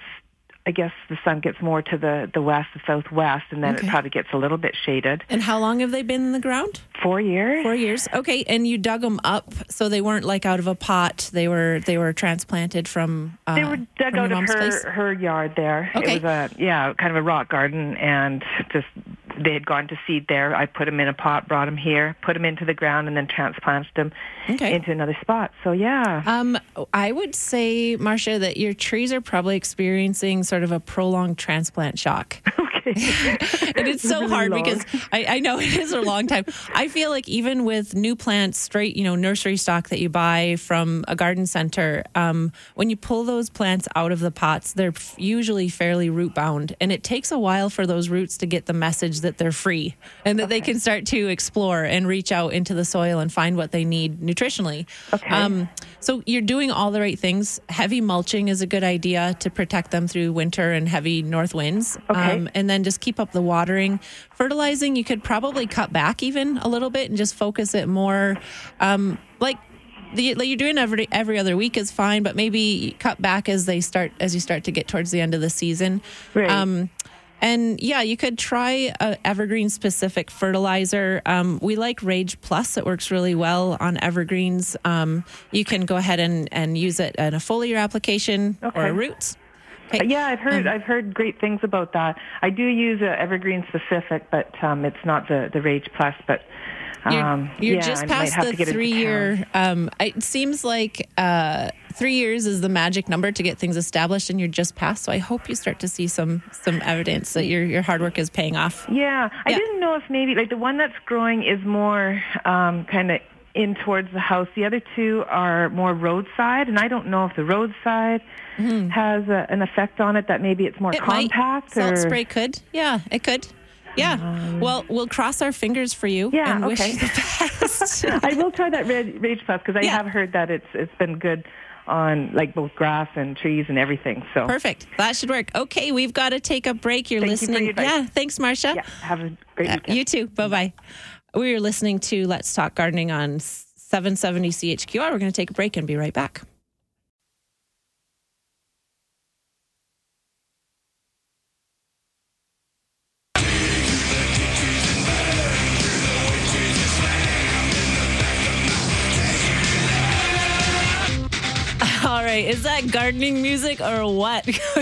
I guess the sun gets more to the the west, the southwest, and then Okay. it probably gets a little bit shaded. and how long have they been in the ground? Four years. Four years. Okay, and you dug them up, so they weren't like out of a pot. They were they were transplanted from. Uh, They were dug out of her place? her yard there. Okay. It was a yeah, kind of a rock garden, and just they had gone to seed there. I put them in a pot, brought them here, put them into the ground, and then transplanted them Okay. into another spot. So yeah, Um, I would say, Marcia, that your trees are probably experiencing sort of a prolonged transplant shock. (laughs) okay. (laughs) and it's so Really hard long. because I, I know (laughs) it is a long time. I feel like even with new plants, straight, you know, nursery stock that you buy from a garden center, um, when you pull those plants out of the pots, they're f- usually fairly root bound. And it takes a while for those roots to get the message that they're free and that they can start to explore and reach out into the soil and find what they need nutritionally. Um, Okay. so you're doing all the right things. Heavy mulching is a good idea to protect them through winter and heavy north winds. Um, Okay. and then just keep up the watering. Fertilizing, you could probably cut back even a little bit and just focus it more. Um, like the, like you're doing every every other week is fine, but maybe cut back as they start as you start to get towards the end of the season. Right. Um, and yeah, you could try a evergreen specific fertilizer. Um, we like Rage Plus; it works really well on evergreens. Um, you can go ahead and, and use it in a foliar application or Okay. a roots. Yeah, I've heard I've heard great things about that. I do use uh, Evergreen specific, but um, it's not the the Rage Plus. But You're, um, you're yeah, just past the to get into three year. Um, it seems like uh, three years is the magic number to get things established, and you're just past. So I hope you start to see some some evidence that your your hard work is paying off. Yeah, I didn't know if maybe like the one that's growing is more um, kind of in towards the house. The other two are more roadside, and I don't know if the roadside has a, an effect on it. That maybe it's more Mm-hmm. It might. compact. Salt or... spray could. Yeah, it could. Yeah. well, we'll cross our fingers for you. Yeah, and wish okay. you the best. (laughs) I will try that red Rage Plus because I Yeah. have heard that it's it's been good on like both grass and trees and everything. So Perfect. That should work. Okay, we've got to take a break. You're Thank you listening. advice. yeah, thanks, Marcia. Yeah, have a great Uh, you too. Bye bye. We are listening to Let's Talk Gardening on 770 CHQR. We're going to take a break and be right back. Right. Is that gardening music or what? (laughs)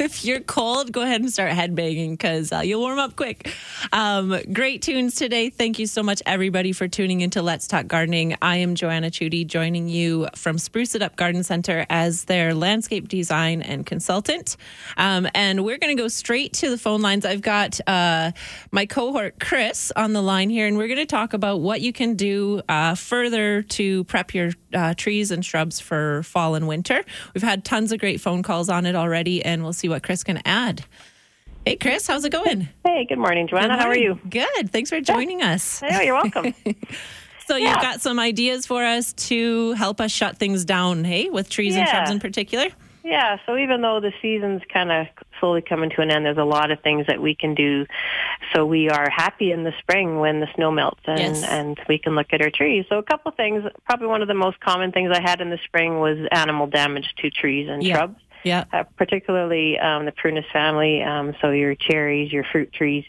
if you're cold, go ahead and start headbanging because uh, you'll warm up quick. Um, great tunes today. Thank you so much, everybody, for tuning into Let's Talk Gardening. I am Joanna Chudy, joining you from Spruce It Up Garden Center as their landscape design and consultant. Um, and we're going to go straight to the phone lines. I've got uh, my cohort, Chris, on the line here, and we're going to talk about what you can do uh, further to prep your uh, trees and shrubs for fall and winter. We've had tons of great phone calls on it already, and we'll see what Chris can add. Hey, Chris, how's it going? Hey, good morning, Joanna. Good How are you? Good. Thanks for joining us. Yeah, you're welcome. (laughs) (laughs) So Yeah. you've got some ideas for us to help us shut things down, hey, with trees and shrubs in particular? Yeah, so even though the season's kind of slowly coming to an end, there's a lot of things that we can do. So we are happy in the spring when the snow melts and, Yes. and we can look at our trees. So a couple things, probably one of the most common things I had in the spring was animal damage to trees and Yeah. shrubs. Yeah. uh, particularly um, the prunus family, um, so your cherries, your fruit trees,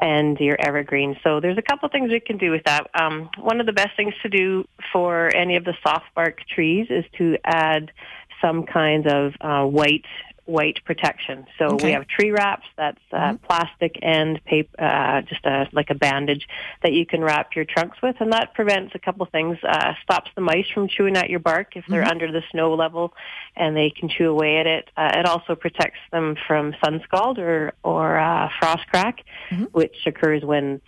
and your evergreens. So there's a couple things we can do with that. Um, one of the best things to do for any of the soft bark trees is to add some kind of uh, white white protection. So Okay. we have tree wraps that's uh, plastic and paper, uh, just a, like a bandage that you can wrap your trunks with, and that prevents a couple things. Uh, stops the mice from chewing at your bark if they're Mhm. under the snow level, and they can chew away at it. Uh, it also protects them from sun scald or or uh, frost crack, which occurs when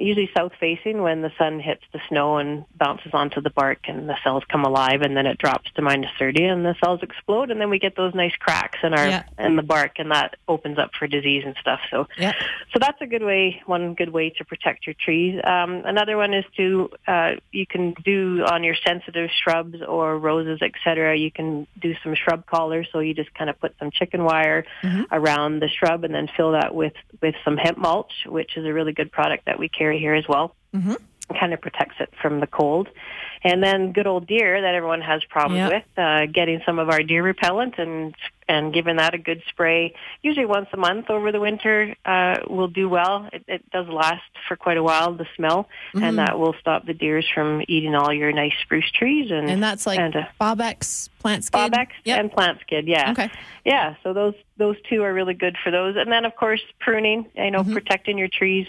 usually south facing when the sun hits the snow and bounces onto the bark and the cells come alive and then it drops to minus 30 and the cells explode and then we get those nice cracks in our Yeah. in the bark and that opens up for disease and stuff so Yeah. so that's a good way one good way to protect your trees um, another one is to uh, you can do on your sensitive shrubs or roses etc you can do some shrub collars so you just kind of put some chicken wire around the shrub and then fill that with with some hemp mulch which is a really good product that we carry here as well Mm-hmm. kind of protects it from the cold. And then good old deer that everyone has problems Yep. with, uh, getting some of our deer repellent and and giving that a good spray, usually once a month over the winter, uh, will do well. It, it does last for quite a while, the smell, Mhm. and that will stop the deers from eating all your nice spruce trees. And, And that's like and, uh, Bobbex, plant skid. Bobbex and Plantskydd, yeah. Okay. Yeah, so those those two are really good for those. And then of course pruning, you know, protecting your trees.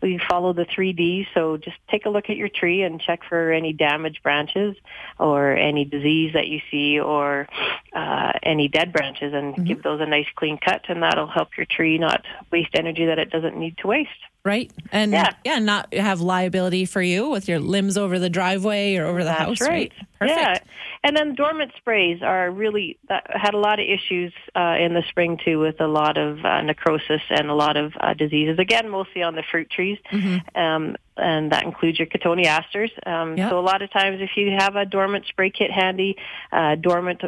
We follow the three Ds. So just take a look at your tree and check for any damaged branches or any disease that you see or uh, any dead branches and give those a nice clean cut and that'll help your tree not waste energy that it doesn't need to waste. Right. And Yeah. yeah. not have liability for you with your limbs over the driveway or over the That's house. right. Perfect. Yeah, and then dormant sprays are really that had a lot of issues uh, in the spring too, with a lot of uh, necrosis and a lot of uh, diseases. Again, mostly on the fruit trees, um, and that includes your cotoneasters. Um, Yep. So a lot of times, if you have a dormant spray kit handy, uh, dormant.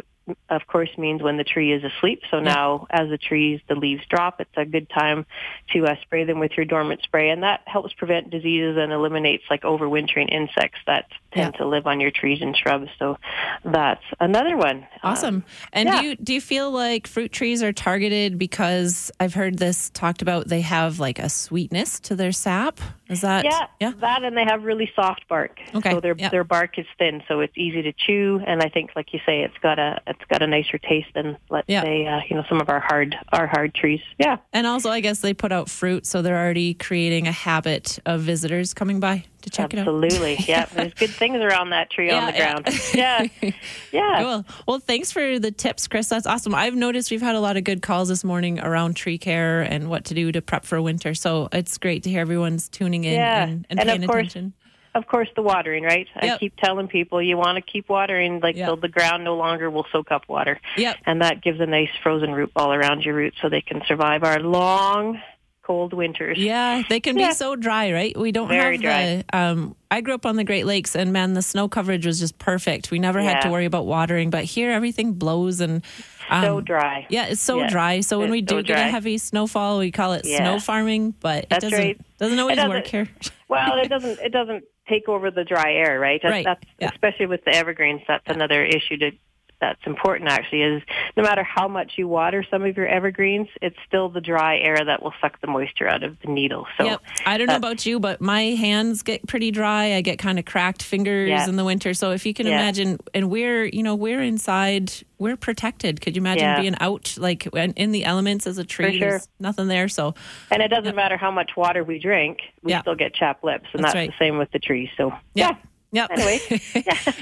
Of course, means when the tree is asleep. So now, as the trees, the leaves drop, it's a good time to uh, spray them with your dormant spray, and that helps prevent diseases and eliminates like overwintering insects. That tend to live on your trees and shrubs. So that's another one. Awesome. Um, and yeah. do you do you feel like fruit trees are targeted because I've heard this talked about they have like a sweetness to their sap? Is that yeah, that and they have really soft bark. Okay, So their yeah. their bark is thin, so it's easy to chew, and I think, like you say, it's got a it's got a nicer taste than let's Yeah. say uh, you know some of our hard our hard trees. Yeah. And also I guess they put out fruit so they're already creating a habit of visitors coming by to check Absolutely. it out. (laughs) yeah. There's good things around that tree on the ground. Yeah. (laughs) Yeah. Cool. Well, thanks for the tips, Chris. That's awesome. I've noticed we've had a lot of good calls this morning around tree care and what to do to prep for winter. So it's great to hear everyone's tuning in Yeah. and, and And of paying course, attention. Of course, the watering, right? I keep telling people you want to keep watering, like Yep. so the ground no longer will soak up water. Yep. And that gives a nice frozen root ball around your roots, so they can survive our long, cold winters. Yeah, they can Yeah. be so dry, right? We don't Very have dry. the. Um, I grew up on the Great Lakes, and man, the snow coverage was just perfect. We never had to worry about watering, but here everything blows and. Um, So dry. Yeah, it's so Yeah, dry. So when it's we do so get a heavy snowfall, we call it Yeah. snow farming, but it That's doesn't right. doesn't always doesn't- work here. (laughs) Well, it doesn't. It doesn't take over the dry air, right? That's, Right, That's, yeah. Especially with the evergreens, that's another issue to, that's important. Actually, is no matter how much you water some of your evergreens, it's still the dry air that will suck the moisture out of the needle. So yep. I don't know about you, but my hands get pretty dry. I get kind of cracked fingers Yeah. in the winter. So if you can Yeah. imagine, and we're, you know, we're inside, we're protected. Could you imagine Yeah. being out like in the elements as a tree? sure. There's nothing there. So And it doesn't matter how much water we drink, we still get chapped lips, and That's that's, right. the same with the trees. So yeah. Yep. Anyway.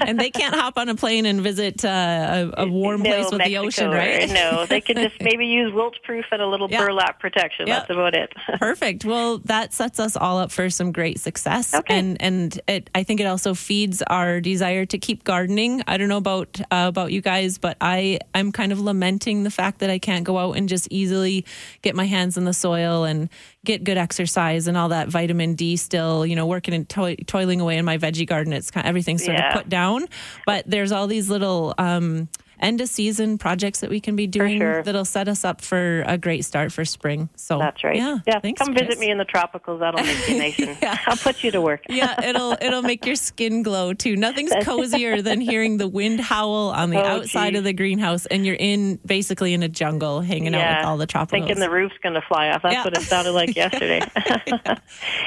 (laughs) and they can't hop on a plane and visit uh, a, a warm no, place with Mexico, the ocean, right? (laughs) no, they can just (laughs) maybe use Wilt-Pruf and a little Yeah. burlap protection. Yeah. That's about it. Perfect. Well, that sets us all up for some great success, and and it, I think it also feeds our desire to keep gardening. I don't know about uh, about you guys, but I I'm kind of lamenting the fact that I can't go out and just easily get my hands in the soil and get good exercise and all that vitamin D. Still, you know, working and toi- toiling away in my veggie garden. It's kind everything's sort Yeah. of put down, but there's all these little. Um, End of season projects that we can be doing sure. that'll set us up for a great start for spring. So That's right. Yeah, yeah. thanks, Come Chris. visit me in the tropicals. That'll make you (laughs) nice, and I'll put you to work. (laughs) yeah, it'll it'll make your skin glow too. Nothing's cozier (laughs) than hearing the wind howl on the Oh, outside geez. of the greenhouse, and you're in basically in a jungle, hanging out with all the tropicals. Thinking the roof's going to fly off. That's Yeah. what it sounded like yesterday.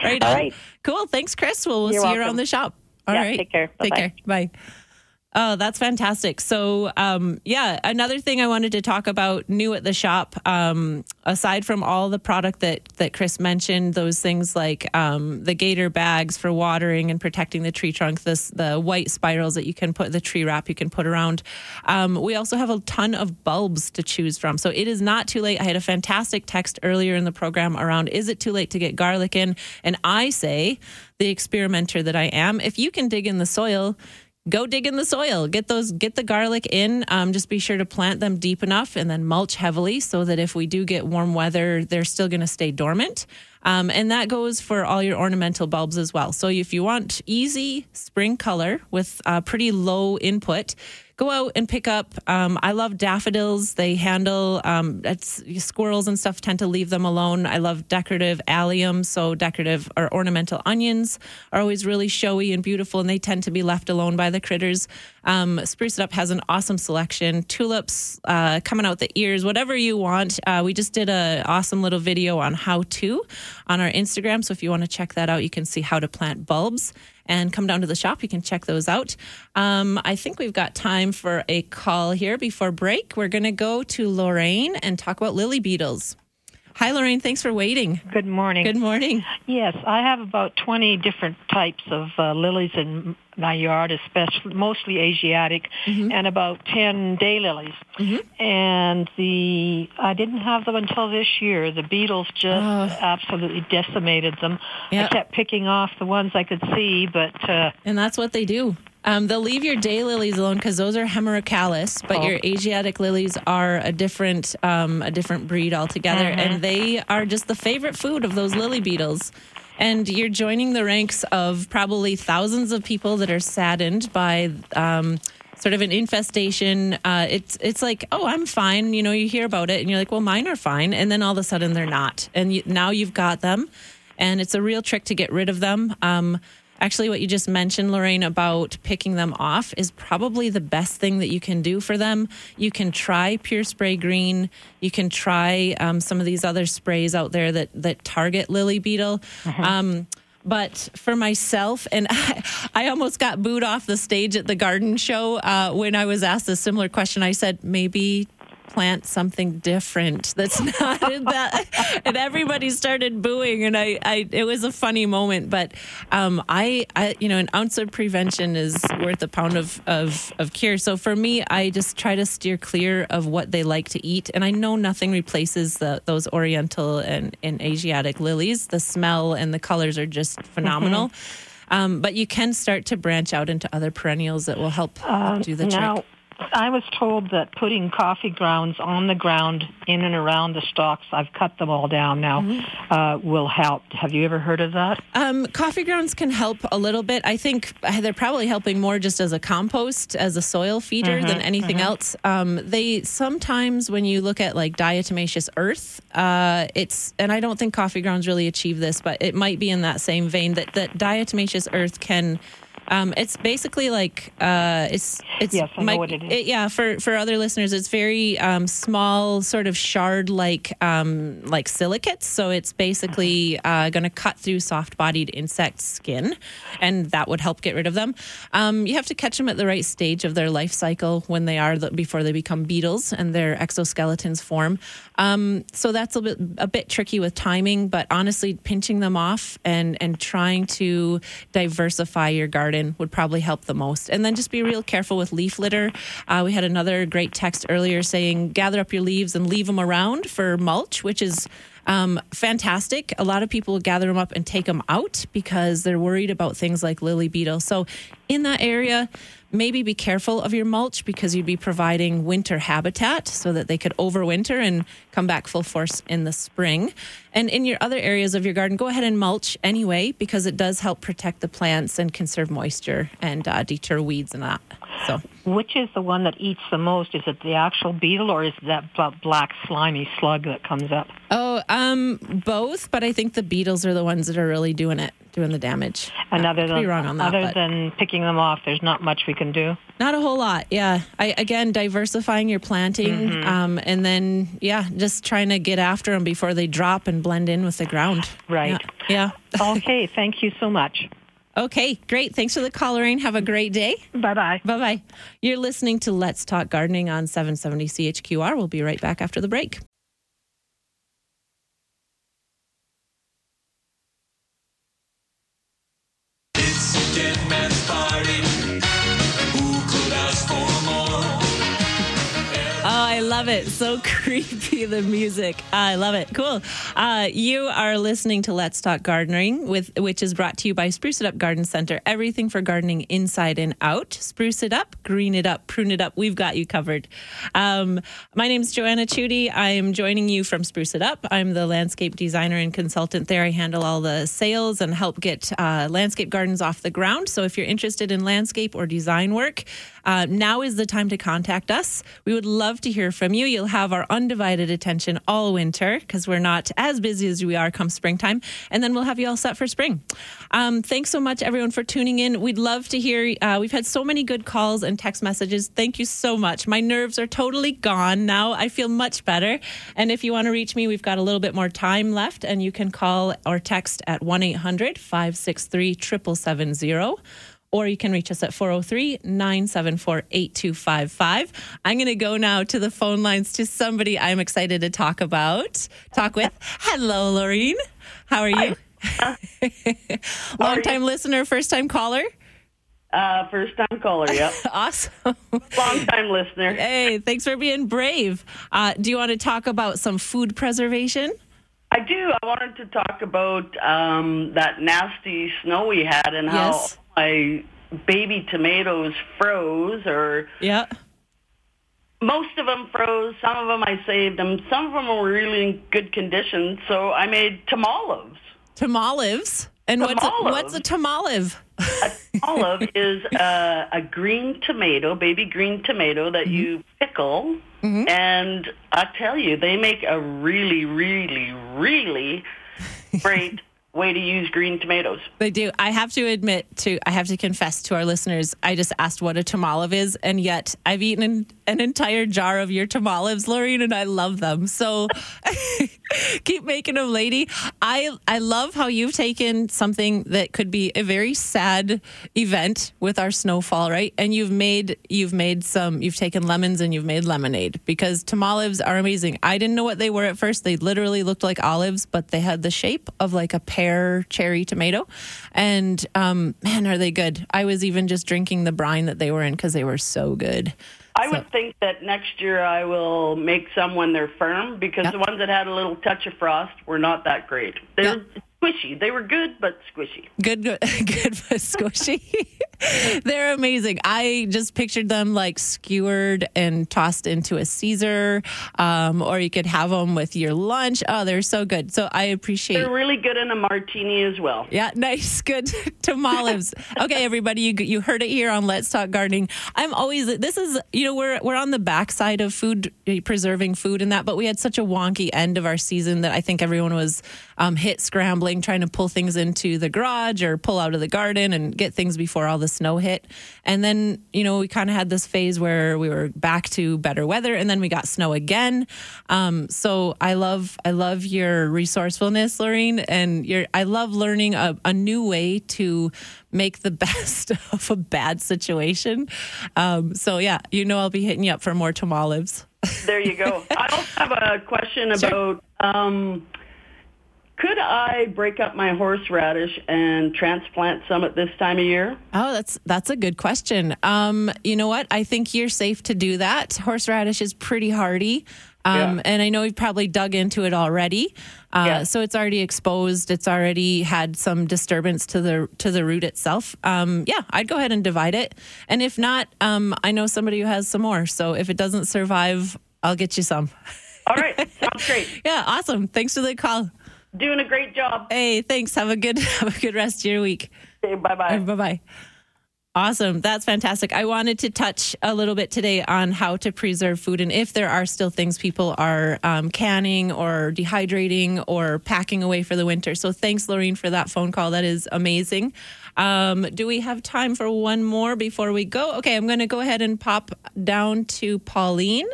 right, All on. right. cool. Thanks, Chris. Well, we'll You're see you around the shop. All Yeah, right, take care. Take Bye-bye. care. Bye. Oh, that's fantastic. So, um, yeah, another thing I wanted to talk about new at the shop, um, aside from all the product that, that Chris mentioned, those things like um, the gator bags for watering and protecting the tree trunk, this, the white spirals that you can put, the tree wrap you can put around. Um, we also have a ton of bulbs to choose from. So it is not too late. I had a fantastic text earlier in the program around is it too late to get garlic in? And I say, the experimenter that I am, if you can dig in the soil, go dig in the soil. Get those get the garlic in. Um, just be sure to plant them deep enough and then mulch heavily so that if we do get warm weather they're still going to stay dormant. Um, and that goes for all your ornamental bulbs as well. So if you want easy spring color with uh, pretty low input go out and pick up um, i love daffodils. They handle um, squirrels and stuff tend to leave them alone. I love decorative allium so decorative or ornamental onions are always really showy and beautiful and they tend to be left alone by the critters. Um, spruce it up has an awesome selection. Tulips uh, coming out the ears whatever you want. Uh, we just did an awesome little video on how to on our instagram so if you want to check that out you can see how to plant bulbs and come down to the shop. You can check those out. Um, I think we've got time for a call here before break. We're going to go to Lorraine and talk about lily beetles. Hi, Lorraine. Thanks for waiting. Good morning. Good morning. Yes, I have about 20 different types of uh, lilies in my yard, especially mostly Asiatic, Mm-hmm. and about 10 daylilies. And the I didn't have them until this year. The beetles just absolutely decimated them. Yeah. I kept picking off the ones I could see, but uh, And that's what they do. Um, they'll leave your day lilies alone because those are hemerocallis, but Oh. your Asiatic lilies are a different um, a different breed altogether, Mhm. and they are just the favorite food of those lily beetles. And you're joining the ranks of probably thousands of people that are saddened by um, sort of an infestation. Uh, it's it's like, oh, I'm fine. You know, you hear about it, and you're like, well, mine are fine, and then all of a sudden they're not, and you, now you've got them, and it's a real trick to get rid of them. Um, actually what you just mentioned, Lorraine, about picking them off is probably the best thing that you can do for them. You can try Pure Spray Green. You can try um, some of these other sprays out there that that target lily beetle. Um, but for myself, and I, (laughs) I almost got booed off the stage at the garden show uh, when I was asked a similar question. I said, maybe plant something different that's (laughs) not in that. And everybody started booing and I, I it was a funny moment but um I, I you know an ounce of prevention is worth a pound of, of of cure. So for me I just try to steer clear of what they like to eat and I know nothing replaces the, those oriental and, and Asiatic lilies. The smell and the colors are just phenomenal. Um, but you can start to branch out into other perennials that will help, help do the now, trick. I was told that putting coffee grounds on the ground in and around the stalks, I've cut them all down now, Mm-hmm. uh, will help. Have you ever heard of that? Um, coffee grounds can help a little bit. I think they're probably helping more just as a compost, as a soil feeder than Mhm, anything mhm. else. Um, they sometimes, when you look at like diatomaceous earth, uh, it's and I don't think coffee grounds really achieve this, but it might be in that same vein that that diatomaceous earth can. Um, it's basically like uh, it's it's Yes, I know what it is. yeah, for for other listeners, it's very um, small, sort of shard like um, like silicates. So it's basically uh, going to cut through soft bodied insect skin, and that would help get rid of them. Um, you have to catch them at the right stage of their life cycle when they are the, before they become beetles and their exoskeletons form. Um, so that's a bit a bit tricky with timing, but honestly, pinching them off and and trying to diversify your garden would probably help the most. And then just be real careful with leaf litter. Uh, we had another great text earlier saying gather up your leaves and leave them around for mulch, which is um, fantastic. A lot of people gather them up and take them out because they're worried about things like lily beetle. So, in that area, maybe be careful of your mulch because you'd be providing winter habitat so that they could overwinter and come back full force in the spring. And in your other areas of your garden, go ahead and mulch anyway because it does help protect the plants and conserve moisture and uh, deter weeds and that. So, Which is the one that eats the most? Is it the actual beetle or is that black slimy slug that comes up? oh, um, both, but I think the beetles are the ones that are really doing it, doing the damage. And Uh, other than be wrong on that, other but- than picking them off, there's not much we can do. Not a whole lot, yeah. I again diversifying your planting, Mhm. um, and then yeah, just trying to get after them before they drop and blend in with the ground. Right. Yeah. okay. (laughs) Thank you so much. Okay, great. Thanks for the call, Lorraine. Have a great day. Bye bye. Bye bye. You're listening to Let's Talk Gardening on 770 CHQR. We'll be right back after the break. Love it. So (laughs) creepy, the music. I love it. Cool. Uh, you are listening to Let's Talk Gardening, with which is brought to you by Spruce It Up Garden Center. Everything for gardening inside and out. Spruce it up, green it up, prune it up. We've got you covered. Um, my name's Joanna Chudy. I am joining you from Spruce It Up. I'm the landscape designer and consultant there. I handle all the sales and help get uh, landscape gardens off the ground. So if you're interested in landscape or design work, uh, now is the time to contact us. We would love to hear from you. You'll have our undivided attention all winter because we're not as busy as we are come springtime. And then we'll have you all set for spring. Um, thanks so much, everyone, for tuning in. We'd love to hear. Uh, we've had so many good calls and text messages. Thank you so much. My nerves are totally gone now. I feel much better. And if you want to reach me, we've got a little bit more time left, and you can call or text at 1 800 563 7770 or you can reach us at 403 974 8255. I'm going to go now to the phone lines to somebody I'm excited to talk about, talk with. Hello, Laureen. How are you? (laughs) Long time listener, first time caller? Uh, first time caller, yep. (laughs) awesome. Long time listener. Hey, thanks for being brave. Uh, do you want to talk about some food preservation? I do. I wanted to talk about um, that nasty snow we had and Yes. My baby tomatoes froze or Yeah. most of them froze. Some of them I saved them. Some of them were really in good condition. So I made tamalives. Tamalives? And what's a, what's a tamalive? Olive (laughs) is a, a green tomato, baby green tomato that mm-hmm. you pickle. Mm-hmm. And I tell you, they make a really, really, really (laughs) great way to use green tomatoes. They do. I have to admit to, I have to confess to our listeners, I just asked what a tamaliv is, and yet I've eaten an, an entire jar of your tamalivs, Lorene, and I love them. So (laughs) keep making them, lady. I I love how you've taken something that could be a very sad event with our snowfall, right? And you've made you've made some you've taken lemons and you've made lemonade because tamalivs are amazing. I didn't know what they were at first. They literally looked like olives, but they had the shape of like a pear cherry tomato. And um, man, are they good? I was even just drinking the brine that they were in because they were so good. I would think that next year I will make some when they're firm because the ones that had a little touch of frost were not that great. They were squishy. They were good, but squishy. Good, good, (laughs) good but squishy. (laughs) They're amazing. I just pictured them like skewered and tossed into a Caesar, um, or you could have them with your lunch. Oh, they're so good. So I appreciate. They're really good in a martini as well. Yeah, (laughs) nice, good tamales. okay, everybody, you you heard it here on Let's Talk Gardening. I'm always this is you know we're we're on the backside of food preserving food and that, but we had such a wonky end of our season that I think everyone was um, hit scrambling trying to pull things into the garage or pull out of the garden and get things before all the snow hit. And then you know we kind of had this phase where we were back to better weather, and then we got snow again. Um, so I love I love your resourcefulness, Lorene, and your I love learning a, a new way to make the (laughs) best of a bad situation. Um, so yeah, you know I'll be hitting you up for more tamalives. There you go. (laughs) I also have a question about um, could I break up my horseradish and transplant some at this time of year? Oh, that's that's a good question. Um, you know what? I think you're safe to do that. Horseradish is pretty hardy. Um, Yeah. And I know you've probably dug into it already, uh, so it's already exposed. It's already had some disturbance to the to the root itself. Um, yeah, I'd go ahead and divide it. And if not, um, I know somebody who has some more. So if it doesn't survive, I'll get you some. All right, sounds (laughs) great. Yeah, awesome. Thanks for the call. Doing a great job. Hey, thanks. Have a good (laughs) have a good rest of your week. Okay, bye bye. Bye bye. Awesome. That's fantastic. I wanted to touch a little bit today on how to preserve food and if there are still things people are um, canning or dehydrating or packing away for the winter. So thanks, Lorene, for that phone call. That is amazing. Um, do we have time for one more before we go? Okay, I'm going to go ahead and pop down to Pauline.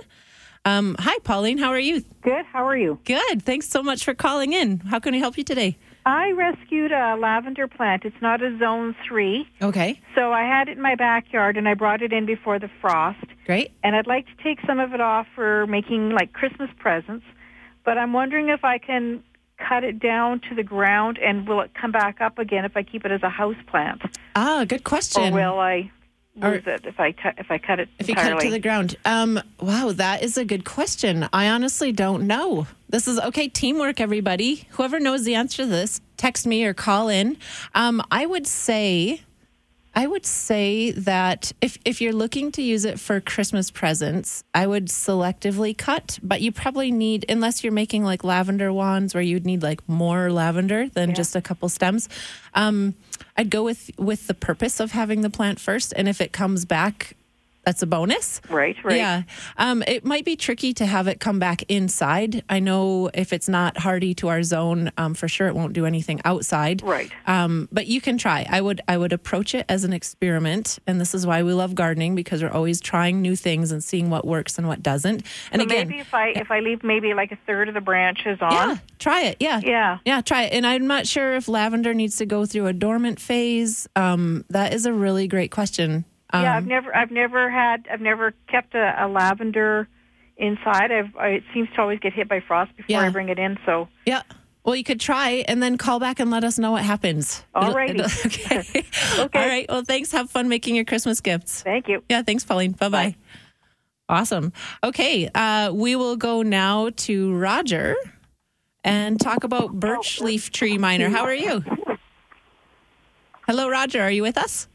Um, hi, Pauline. How are you? Good. How are you? Good. Thanks so much for calling in. How can I help you today? I rescued a lavender plant. It's not a zone three. Okay. So I had it in my backyard and I brought it in before the frost. Great. And I'd like to take some of it off for making like Christmas presents. But I'm wondering if I can cut it down to the ground and will it come back up again if I keep it as a house plant? Ah, good question. Or will I lose it if I cut if I cut it If you cut it to the ground. Um, wow, that is a good question. I honestly don't know. This is okay, teamwork, everybody. Whoever knows the answer to this, text me or call in. Um, I would say I would say that if, if you're looking to use it for Christmas presents, I would selectively cut, but you probably need, unless you're making like lavender wands where you'd need like more lavender than just a couple stems. Um, I'd go with with the purpose of having the plant first, and if it comes back, that's a bonus. Right, right. Yeah. Um, it might be tricky to have it come back inside. I know if it's not hardy to our zone, um, for sure it won't do anything outside. Right. Um, but you can try. I would I would approach it as an experiment, and this is why we love gardening because we're always trying new things and seeing what works and what doesn't. And so again, maybe if I if I leave maybe like a third of the branches on. yeah, try it. Yeah. Yeah. Yeah, try it. And I'm not sure if lavender needs to go through a dormant phase. Um, that is a really great question. Um, yeah, I've never, I've never had, I've never kept a, a lavender inside. I've, I, it seems to always get hit by frost before Yeah. I bring it in. So Yeah. Well, you could try and then call back and let us know what happens. Alrighty. It'll- (laughs) okay. (laughs) All right. Well, thanks. Have fun making your Christmas gifts. Thank you. Yeah. Thanks, Pauline. Bye bye. Awesome. Okay. Uh, we will go now to Roger and talk about birch leaf tree miner. How are you? Hello, Roger. Are you with us?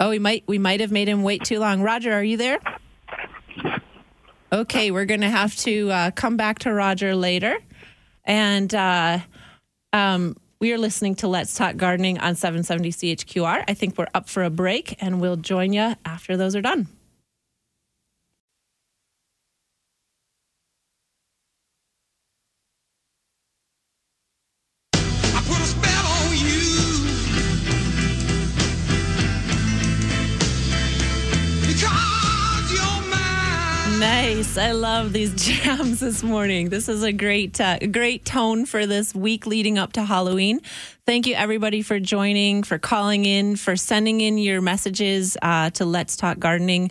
Oh, we might we might have made him wait too long. Roger, are you there? Okay, we're going to have to uh, come back to Roger later. And uh, um, we are listening to Let's Talk Gardening on 770 CHQR. I think we're up for a break, and we'll join you after those are done. Nice. I love these (laughs) jams this morning. This is a great, uh, great tone for this week leading up to Halloween. Thank you, everybody, for joining, for calling in, for sending in your messages uh, to Let's Talk Gardening.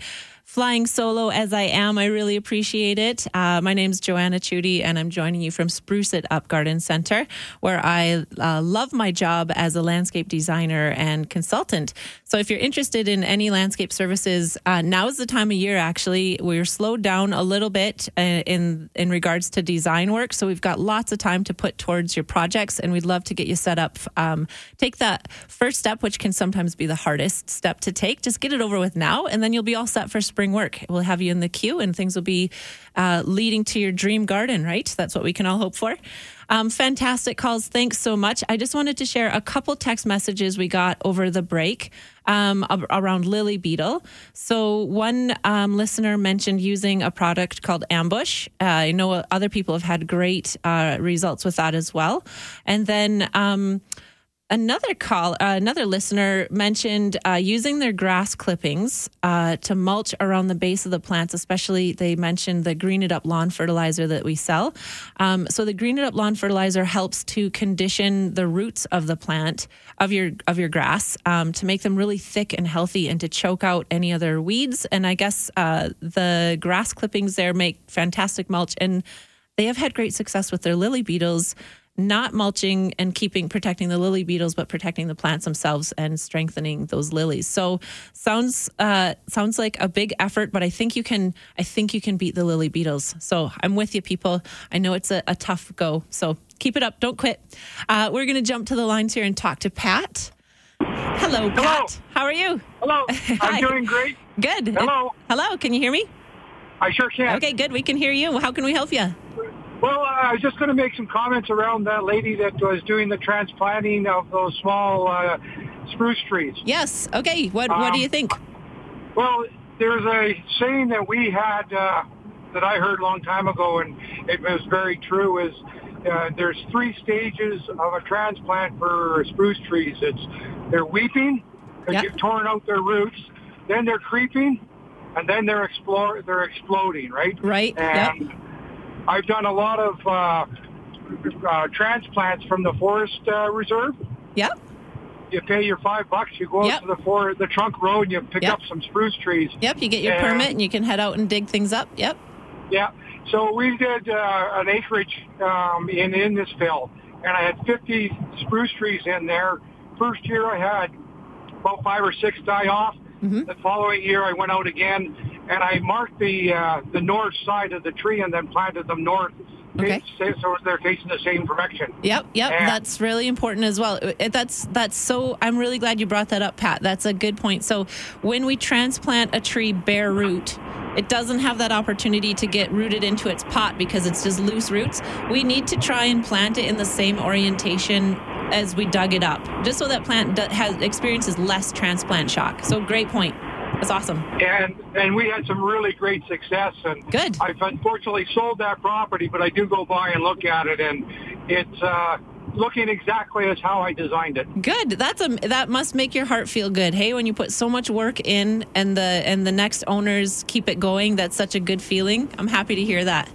Flying solo as I am, I really appreciate it. Uh, my name's Joanna Chudy, and I'm joining you from Spruce It Up Garden Center, where I uh, love my job as a landscape designer and consultant. So, if you're interested in any landscape services, uh, now is the time of year. Actually, we're slowed down a little bit uh, in in regards to design work, so we've got lots of time to put towards your projects, and we'd love to get you set up. Um, take that first step, which can sometimes be the hardest step to take. Just get it over with now, and then you'll be all set for spring work. We'll have you in the queue, and things will be uh, leading to your dream garden. Right? That's what we can all hope for. Um, fantastic calls. Thanks so much. I just wanted to share a couple text messages we got over the break um, around lily beetle. So, one um, listener mentioned using a product called Ambush. Uh, I know other people have had great uh, results with that as well. And then, um, Another call, uh, another listener mentioned uh, using their grass clippings uh, to mulch around the base of the plants. Especially, they mentioned the Green It Up lawn fertilizer that we sell. Um, so, the Green It Up lawn fertilizer helps to condition the roots of the plant of your of your grass um, to make them really thick and healthy, and to choke out any other weeds. And I guess uh, the grass clippings there make fantastic mulch, and they have had great success with their lily beetles not mulching and keeping protecting the lily beetles, but protecting the plants themselves and strengthening those lilies. So sounds uh, sounds like a big effort, but I think you can. I think you can beat the lily beetles. So I'm with you, people. I know it's a, a tough go. So keep it up. Don't quit. Uh, we're going to jump to the lines here and talk to Pat. Hello, Pat. How are you? Hello. (laughs) Hi. I'm doing great. Good. Hello. Hello. Can you hear me? I sure can. Okay, good. We can hear you. How can we help you? Well, uh, I was just going to make some comments around that lady that was doing the transplanting of those small uh, spruce trees. Yes. Okay. What What do Um, you think? Well, there's a saying that we had uh, that I heard a long time ago, and it was very true. Is uh, there's three stages of a transplant for spruce trees. It's they're weeping, because you've torn out their roots. Then they're creeping, and then they're explore they're exploding. Right. Right. And I've done a lot of uh, uh, transplants from the forest uh, reserve. Yep. You pay your five bucks. You go Yep. out to the for the trunk road and you pick Yep. up some spruce trees. Yep. You get your And- permit and you can head out and dig things up. Yep. Yeah. So we did uh, an acreage um, in Innisfail, and I had 50 spruce trees in there. First year I had about five or six die off. Mm-hmm. The following year I went out again, and I marked the uh, the north side of the tree and then planted them north, Okay. so they're facing the same direction. Yep, yep, And- that's really important as well. That's that's so. I'm really glad you brought that up, Pat. That's a good point. So when we transplant a tree bare root, it doesn't have that opportunity to get rooted into its pot because it's just loose roots. We need to try and plant it in the same orientation as we dug it up, just so that plant has experiences less transplant shock. So great point. That's awesome. and and we had some really great success. And Good. I've unfortunately sold that property, but I do go by and look at it, and it's uh, looking exactly as how I designed it. Good. That's a that must make your heart feel good. Hey, when you put so much work in and the and the next owners keep it going, that's such a good feeling. I'm happy to hear that.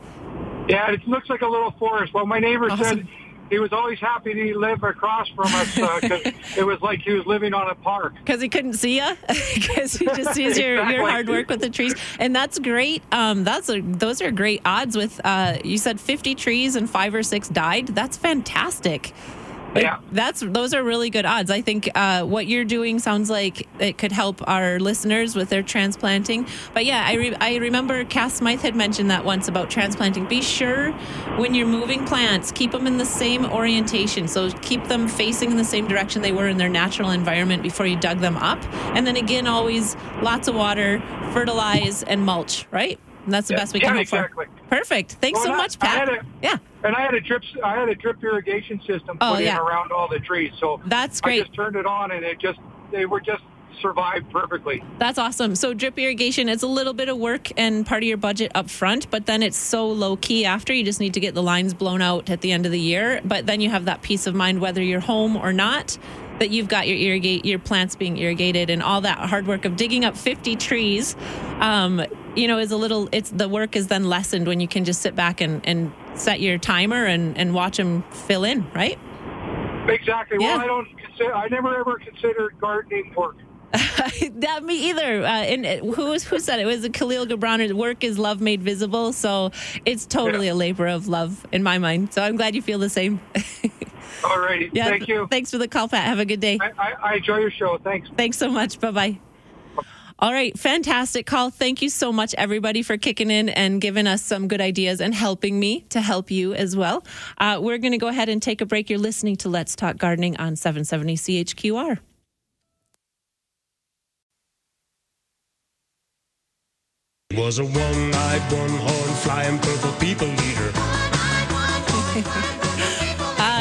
Yeah, it looks like a little forest. Well, my neighbor said he was always happy to live across from us because (laughs) it was like he was living on a park. Because he couldn't see you, (laughs) because he just sees your, your hard work with the trees, and that's great. Um, that's a, those are great odds. With uh, you said 50 trees and five or six died. That's fantastic. Yeah. that's those are really good odds. I think uh, what you're doing sounds like it could help our listeners with their transplanting. But yeah, I re- I remember Cass Smythe had mentioned that once about transplanting. Be sure when you're moving plants, keep them in the same orientation. So keep them facing in the same direction they were in their natural environment before you dug them up. And then again, always lots of water, fertilize, and mulch. Right. And that's the best we can yeah, hope exactly. for. Perfect. Thanks Well, so I- much, I Pat. a- yeah. And I had a drip, I had a drip irrigation system Oh, put yeah. in around all the trees. So That's I great. just turned it on, and it just they were just survived perfectly. That's awesome. So drip irrigation, it's a little bit of work and part of your budget up front, but then it's so low key after. You just need to get the lines blown out at the end of the year. But then you have that peace of mind whether you're home or not. That you've got your irrigate your plants being irrigated and all that hard work of digging up 50 trees. Um, you know, is a little. It's the work is then lessened when you can just sit back and and set your timer and and watch them fill in, right? Exactly. Yeah. Well, I don't consider. I never ever considered gardening work. (laughs) that me either. Uh, and who was who said it? Was it Kahlil Gibran? Work is love made visible. So it's totally a labor of love in my mind. So I'm glad you feel the same. (laughs) All righty. Yeah, Thank you. Thanks for the call, Pat. Have a good day. I, I, I enjoy your show. Thanks. Thanks so much. Bye bye. All right, fantastic call. Thank you so much, everybody, for kicking in and giving us some good ideas and helping me to help you as well. Uh, we're going to go ahead and take a break. You're listening to Let's Talk Gardening on 770 CHQR. Was a one-eyed, one-horn, flying purple people eater. (laughs)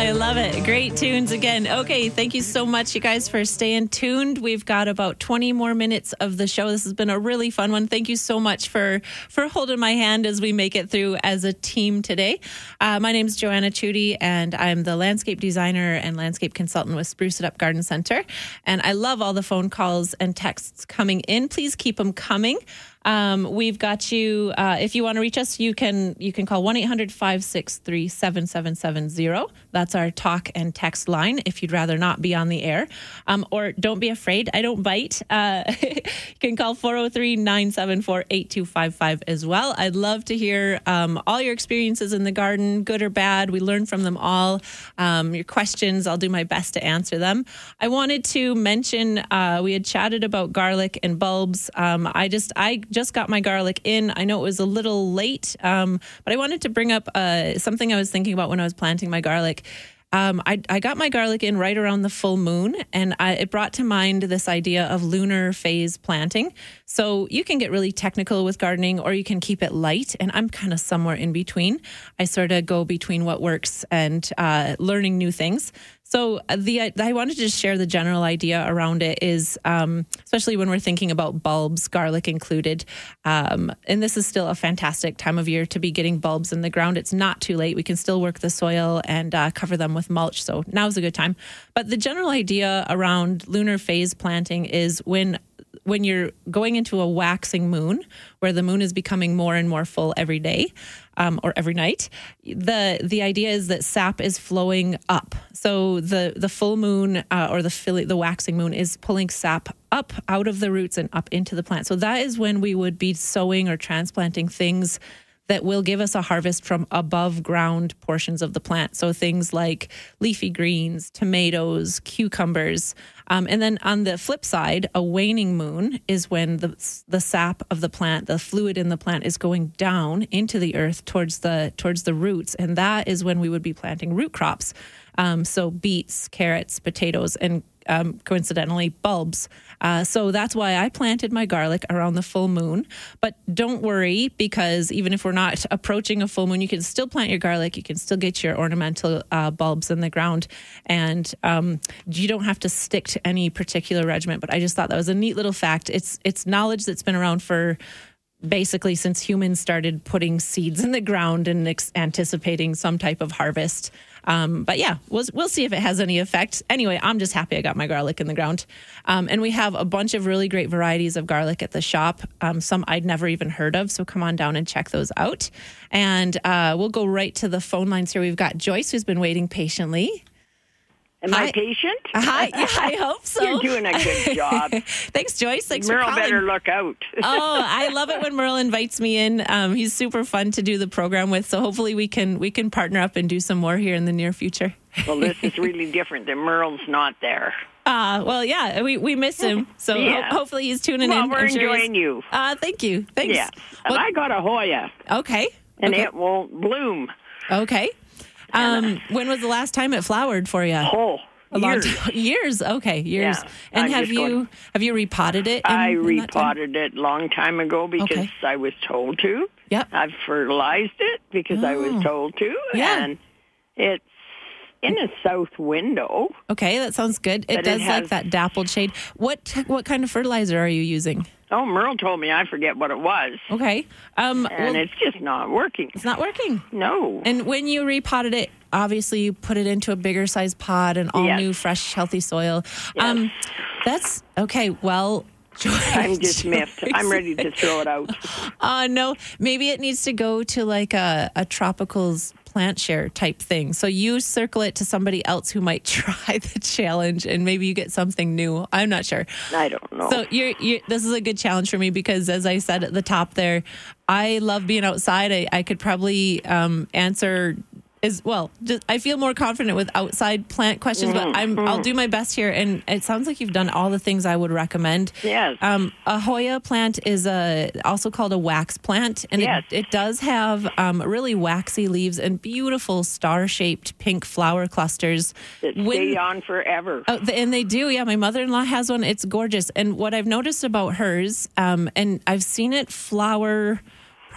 I love it. Great tunes again. Okay, thank you so much, you guys, for staying tuned. We've got about 20 more minutes of the show. This has been a really fun one. Thank you so much for for holding my hand as we make it through as a team today. Uh, my name is Joanna Chudy, and I'm the landscape designer and landscape consultant with Spruce It Up Garden Center. And I love all the phone calls and texts coming in. Please keep them coming. Um, we've got you. Uh, if you want to reach us, you can you can call one 563 7770 That's our talk and text line. If you'd rather not be on the air, um, or don't be afraid, I don't bite. Uh, (laughs) you can call 403-974-8255 as well. I'd love to hear um, all your experiences in the garden, good or bad. We learn from them all. Um, your questions, I'll do my best to answer them. I wanted to mention uh, we had chatted about garlic and bulbs. Um, I just I just got my garlic in. I know it was a little late, um, but I wanted to bring up uh, something I was thinking about when I was planting my garlic. Um, I, I got my garlic in right around the full moon, and I, it brought to mind this idea of lunar phase planting. So you can get really technical with gardening, or you can keep it light. And I'm kind of somewhere in between. I sort of go between what works and uh, learning new things. So uh, the I wanted to share the general idea around it is, um, especially when we're thinking about bulbs, garlic included, um, and this is still a fantastic time of year to be getting bulbs in the ground. It's not too late. We can still work the soil and uh, cover them with mulch. So now's a good time. But the general idea around lunar phase planting is when when you're going into a waxing moon, where the moon is becoming more and more full every day um, or every night, the the idea is that sap is flowing up. So the the full moon uh, or the the waxing moon is pulling sap up out of the roots and up into the plant. So that is when we would be sowing or transplanting things that will give us a harvest from above ground portions of the plant. So things like leafy greens, tomatoes, cucumbers. Um, and then on the flip side, a waning moon is when the the sap of the plant, the fluid in the plant, is going down into the earth towards the towards the roots, and that is when we would be planting root crops. Um, so beets, carrots, potatoes, and um, coincidentally bulbs. Uh, so that's why I planted my garlic around the full moon. But don't worry because even if we're not approaching a full moon, you can still plant your garlic. You can still get your ornamental uh, bulbs in the ground, and um, you don't have to stick to any particular regimen. But I just thought that was a neat little fact. It's it's knowledge that's been around for basically since humans started putting seeds in the ground and ex- anticipating some type of harvest. Um, but yeah, we'll, we'll see if it has any effect. Anyway, I'm just happy I got my garlic in the ground. Um, and we have a bunch of really great varieties of garlic at the shop, um, some I'd never even heard of. So come on down and check those out. And uh, we'll go right to the phone lines here. We've got Joyce, who's been waiting patiently. Am I patient? Hi, (laughs) yeah, I hope so. You're doing a good job. (laughs) Thanks, Joyce. Thanks Merle for calling. better look out. (laughs) oh, I love it when Merle invites me in. Um, he's super fun to do the program with. So hopefully we can we can partner up and do some more here in the near future. well, this is really different. That Merle's not there. Uh, well, yeah, we, we miss him. So ho- hopefully he's tuning Well, in. we're I'm sure enjoying you. Uh, thank you. Thanks. Yeah. And I got a Hoya. Okay. And okay. it won't bloom. Okay. Um, when was the last time it flowered for you? Oh, a long years. time. (laughs) Years. Okay, years. Yeah, and I'm have you going- have you repotted it? in- I repotted it long time ago because Okay. I was told to. Yep. I've fertilized it because I Oh. was told to. Yeah. And it's in a south window. Okay, that sounds good. It But it does like that dappled shade. What what kind of fertilizer are you using? Oh, Merle told me I forget what it was. Okay. Um, And well, it's just not working. it's not working. No. And when you repotted it, obviously you put it into a bigger size pot and all Yes. new, fresh, healthy soil. Um, that's okay. Well, (laughs) I'm dismissed. I'm ready to throw it out. (laughs) Uh, no, maybe it needs to go to like a, a tropicals plant share type thing. So you circle it to somebody else who might (laughs) try the challenge and maybe you get something new. I'm not sure. I don't know. So you're, you're this is a good challenge for me because as I said at the top there, I love being outside. I, I could probably um, answer is well just, i feel more confident with outside plant questions Mhm, but i'm i'll mhm. do my best here and it sounds like you've done all the things i would recommend Yes. um, a hoya plant is a also called a wax plant and Yes. it, it does have um, really waxy leaves and beautiful star-shaped pink flower clusters That stay on forever. Oh, and they do. Yeah, my mother-in-law has one. It's gorgeous. And what I've noticed about hers, um, and I've seen it flower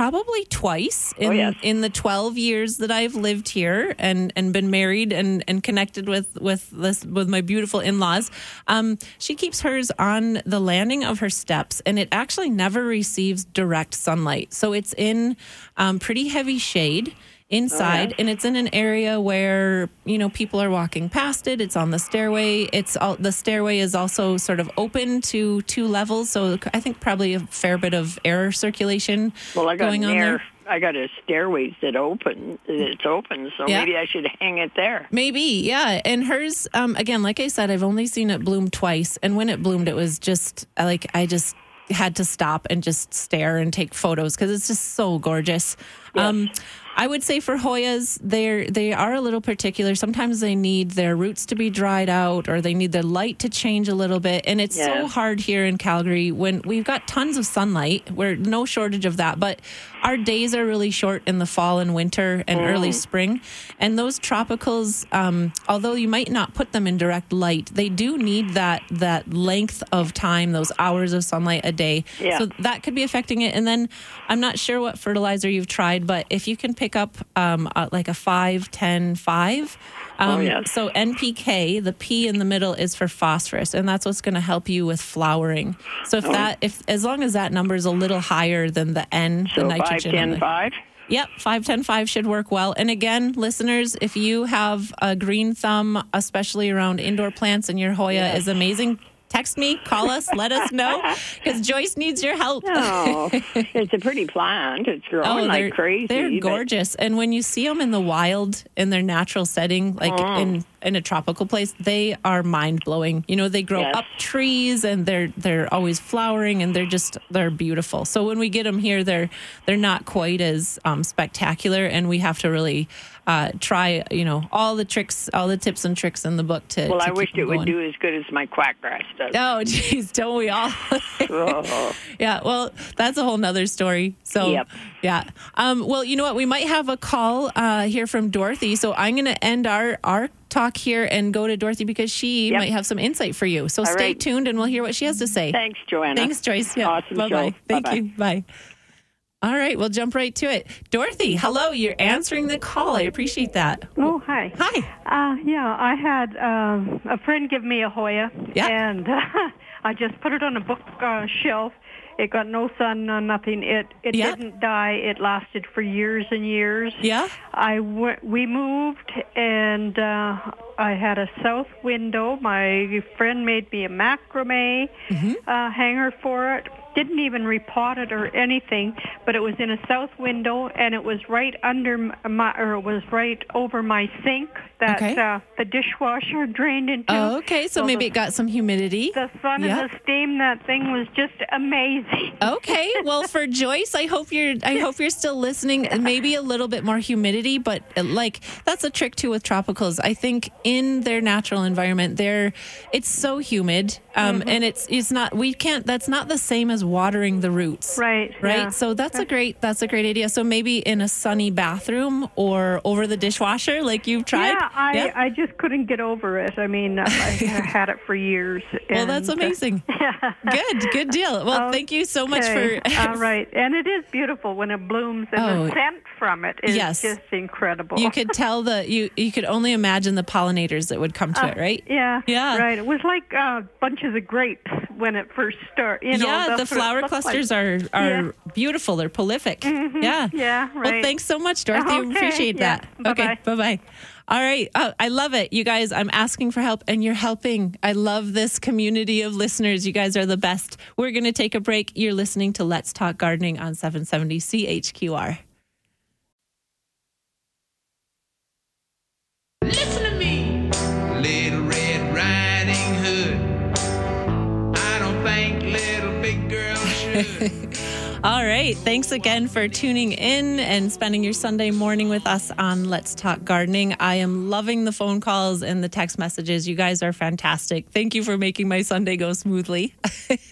probably twice in Oh, yes. in the 12 years that I've lived here and and been married and and connected with with this with my beautiful in-laws. Um, she keeps hers on the landing of her steps, and it actually never receives direct sunlight. So it's in um, pretty heavy shade inside yes. and it's in an area where you know people are walking past it it's on the stairway it's all the stairway is also sort of open to two levels so i think probably a fair bit of air circulation Well, I got going on there I got a stairways that open. It's open, so Yeah. maybe I should hang it there. Maybe, yeah. And hers, um, again, like I said, I've only seen it bloom twice. And when it bloomed, it was just like I just had to stop and just stare and take photos because it's just so gorgeous. Um, I would say for Hoyas, they're they are a little particular. Sometimes they need their roots to be dried out, or they need the light to change a little bit. And it's so hard here in Calgary when we've got tons of sunlight. We're no shortage of that, but our days are really short in the fall and winter and early Mm. spring. And those tropicals, um, although you might not put them in direct light, they do need that that length of time, those hours of sunlight a day. Yeah. So that could be affecting it. And then I'm not sure what fertilizer you've tried, but if you can pick up um, uh, like a 5, 10, 5. Oh, Um, yes. So NPK, the P in the middle is for phosphorus, and that's what's going to help you with flowering. So if Oh. that, if as long as that number is a little higher than the N, So the nitrogen, on ten, the- five. Yep, five ten five should work well. And again, listeners, if you have a green thumb, especially around indoor plants, and your Hoya Yes. is amazing, text me, call us, let us know, (laughs) because Joyce needs your help. Oh, (laughs) it's a pretty plant. It's growing they're, like crazy. They're but- gorgeous, and when you see them in the wild, in their natural setting, like Mm. in in a tropical place, they are mind blowing. You know, they grow Yes. up trees, and they're they're always flowering, and they're just they're beautiful. So when we get them here, they're they're not quite as um, spectacular, and we have to really uh, try, you know, all the tricks, all the tips and tricks in the book to. Well, to I them it would do as good as my quackgrass does. Oh, (laughs) geez, don't we all? Oh. (laughs) yeah, well, that's a whole nother story. So, Yep. yeah. Um, well, you know what? We might have a call uh, here from Dorothy. So I'm going to end our our talk here and go to Dorothy because she Yep. might have some insight for you. So All stay right. tuned and we'll hear what she has to say. Thanks, Joanna. Thanks, Joyce. Yeah. Awesome bye show. bye. Thank Bye-bye. you. Bye. All right, we'll jump right to it. Dorothy, hello. You're answering the call. I appreciate that. Oh, hi. Hi. Uh, yeah, I had um, a friend give me a Hoya, Yeah. and (laughs) I just put it on a book uh, shelf. It got no sun, no nothing. It it Yeah. didn't die. It lasted for years and years. Yeah. I w- we moved, and uh, I had a south window. My friend made me a macrame Mm-hmm. uh, hanger for it. Didn't even repot it or anything, but it was in a south window, and it was right under my, or it was right over my sink that Okay. uh, the dishwasher (laughs) drained into. Oh, okay. So Well, maybe the- it got some humidity. The sun Yeah. and the steam, that thing was just amazing. (laughs) Okay. Well, for Joyce, I hope you're I hope you're still listening. Maybe a little bit more humidity, but uh, like that's a trick too with tropicals. I think in their natural environment, they're it's so humid, um, Mm-hmm. and it's it's not we can't. That's not the same as watering the roots. Right. Right. yeah. So that's a great that's a great idea. So maybe in a sunny bathroom or over the dishwasher, like you've tried. Yeah, I, I just couldn't get over it. I mean, I (laughs) had it for years. Well, that's and, uh, amazing. (laughs) Good, good deal. Well, thank you so much for All right, and it is beautiful when it blooms, and Oh, the scent from it is yes. just incredible. You could tell the (laughs) you you could only imagine the pollinators that would come to it, right? Uh, Yeah, Yeah. right. It was like uh, bunches of grapes when it first started. You know, yeah, the it (laughs) flower looked like. clusters are are Yeah. beautiful. They're prolific. Mhm. Yeah. Yeah, Well, thanks so much, Dorothy. Okay, Appreciate yeah. that. Okay. Bye bye. All right. Oh, I love it. You guys, I'm asking for help and you're helping. I love this community of listeners. You guys are the best. We're going to take a break. You're listening to Let's Talk Gardening on 770 CHQR. Listen (laughs) All right. Thanks again for tuning in and spending your Sunday morning with us on Let's Talk Gardening. I am loving the phone calls and the text messages. You guys are fantastic. Thank you for making my Sunday go smoothly.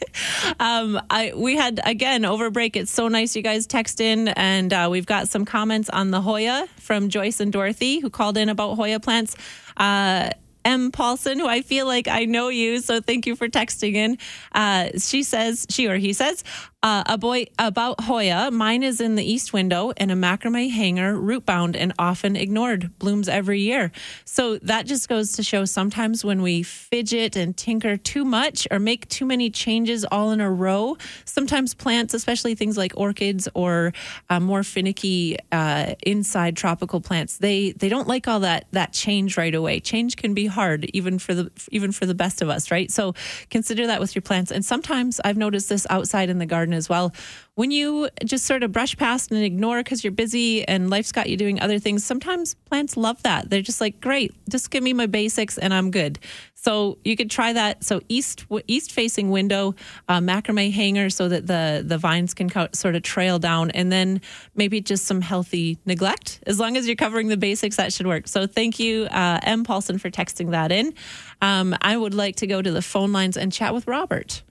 (laughs) um, I we had again over break. It's so nice you guys text in, and uh, we've got some comments on the Hoya from Joyce and Dorothy who called in about Hoya plants. Uh, M. Paulson, who I feel like I know you, so thank you for texting in. Uh, she says, she or he says, uh, a boy about Hoya. Mine is in the east window in a macrame hanger, root bound and often ignored. Blooms every year. So that just goes to show sometimes when we fidget and tinker too much or make too many changes all in a row, sometimes plants, especially things like orchids or uh, more finicky uh, inside tropical plants, they they don't like all that that change right away. Change can be hard, even for the even for the best of us, right? So consider that with your plants. And sometimes I've noticed this outside in the garden as well. When you just sort of brush past and ignore because you're busy and life's got you doing other things, sometimes plants love that. They're just like, great, just give me my basics and I'm good. So you could try that. So east east facing window, uh, macrame hanger, so that the the vines can co- sort of trail down, and then maybe just some healthy neglect. As long as you're covering the basics, that should work. So thank you, uh, M. Paulson, for texting that in. Um, I would like to go to the phone lines and chat with Robert.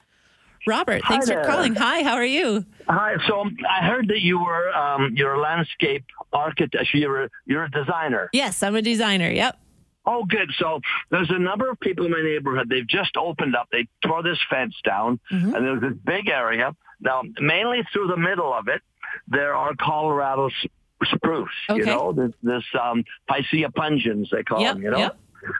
Robert, Hi thanks for there. calling. Hi, how are you? Hi. So I heard that you were um, you're a landscape architect. You're a, you're a designer. Yes, I'm a designer. Yep. Oh, good. So there's a number of people in my neighborhood. They've just opened up. They tore this fence down, Mm-hmm. and there's this big area. Now, mainly through the middle of it, there are Colorado spruce. You know, this, this um, Picea pungens they call Yep, them. You know, yep.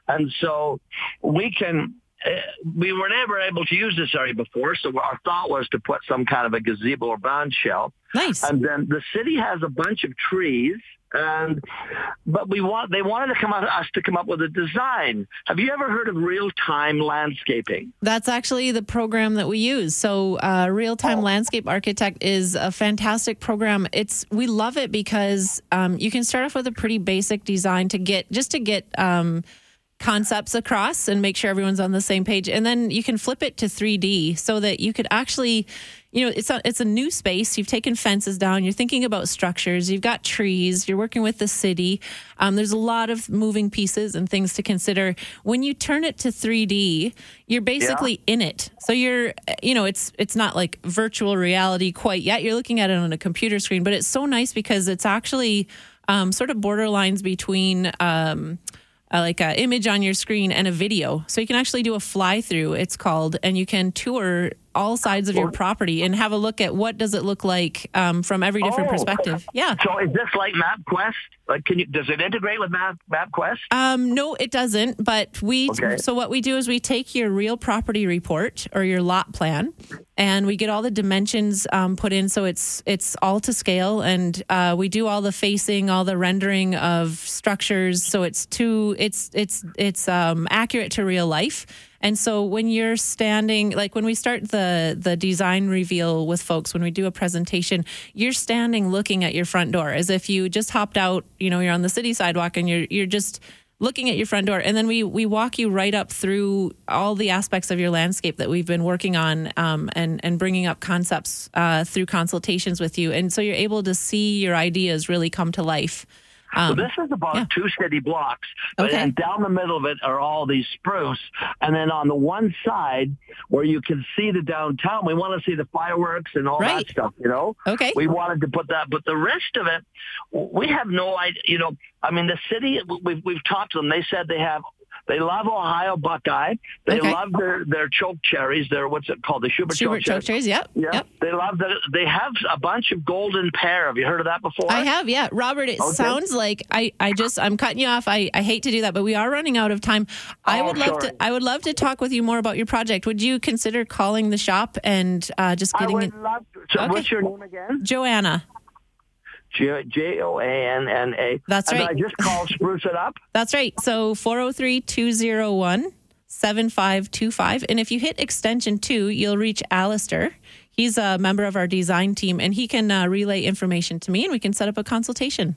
and so we can. Uh, we were never able to use this area before, so our thought was to put some kind of a gazebo or band shell. Nice. And then the city has a bunch of trees, and but we want they wanted to come out us to come up with a design. Have you ever heard of real time landscaping? That's actually the program that we use. So, uh, Real Oh. Time Landscape Architect is a fantastic program. It's we love it because um, you can start off with a pretty basic design to get just to get um, concepts across and make sure everyone's on the same page, and then you can flip it to 3D so that you could actually. You know, it's a, it's a new space. You've taken fences down. You're thinking about structures. You've got trees. You're working with the city. Um, there's a lot of moving pieces and things to consider. When you turn it to 3D, you're basically in it. So you're, you know, it's it's not like virtual reality quite yet. You're looking at it on a computer screen, but it's so nice because it's actually um, sort of borderlines between. Um, uh, like an image on your screen and a video. So you can actually do a fly through, it's called, and you can tour all sides of your property and have a look at what does it look like um, from every different Oh. perspective. Yeah. So is this like MapQuest? Like, can you does it integrate with Map MapQuest? Um, no, it doesn't. But we Okay. so what we do is we take your real property report or your lot plan, and we get all the dimensions um, put in so it's it's all to scale, and uh, we do all the facing, all the rendering of structures, so it's too it's it's it's um, accurate to real life. And so when you're standing, like when we start the the design reveal with folks, when we do a presentation, you're standing looking at your front door as if you just hopped out. You know, you're on the city sidewalk and you're you're just looking at your front door, and then we we walk you right up through all the aspects of your landscape that we've been working on, um, and and bringing up concepts uh, through consultations with you, and so you're able to see your ideas really come to life. So Um, this is about two city blocks, and down the middle of it are all these spruce, and then on the one side where you can see the downtown, we want to see the fireworks and all that stuff. You know, okay, we wanted to put that, but the rest of it, we have no idea. You know, I mean, the city we've we've talked to them. They said they have. They love Ohio Buckeye. They Okay. love their, their choke cherries. Their what's it called? The Schubert, Schubert choke cherries, yep, Yeah. yep. They love that. They have a bunch of golden pear. Have you heard of that before? I have, yeah. Robert, it Okay. sounds like I, I just I'm cutting you off. I, I hate to do that, but we are running out of time. I Oh, would love sorry. to I would love to talk with you more about your project. Would you consider calling the shop and uh, just I getting would it? love to. So Okay. what's your name again? Joanna. J O A N N A. That's and right. I just call (laughs) Spruce it up. That's right. So 403 201 7525. And if you hit extension two, you'll reach Alistair. He's a member of our design team and he can uh, relay information to me and we can set up a consultation.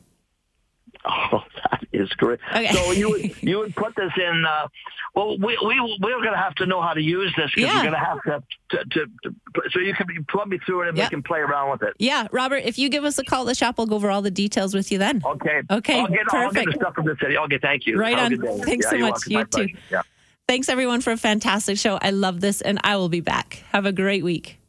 (laughs) Oh, that is great. Okay. So you would you would put this in. Uh, well, we we we're going to have to know how to use this because Yeah. we're going to have to, to, to, so you can plug me through it and Yep. we can play around with it. Yeah, Robert, if you give us a call at the shop, we'll go over all the details with you then. Okay. Okay, I'll get, I'll get perfect. the stuff from the city. Okay, thank you. Right Have on. Thanks Yeah, so much. You too. Yeah. Thanks everyone for a fantastic show. I love this and I will be back. Have a great week.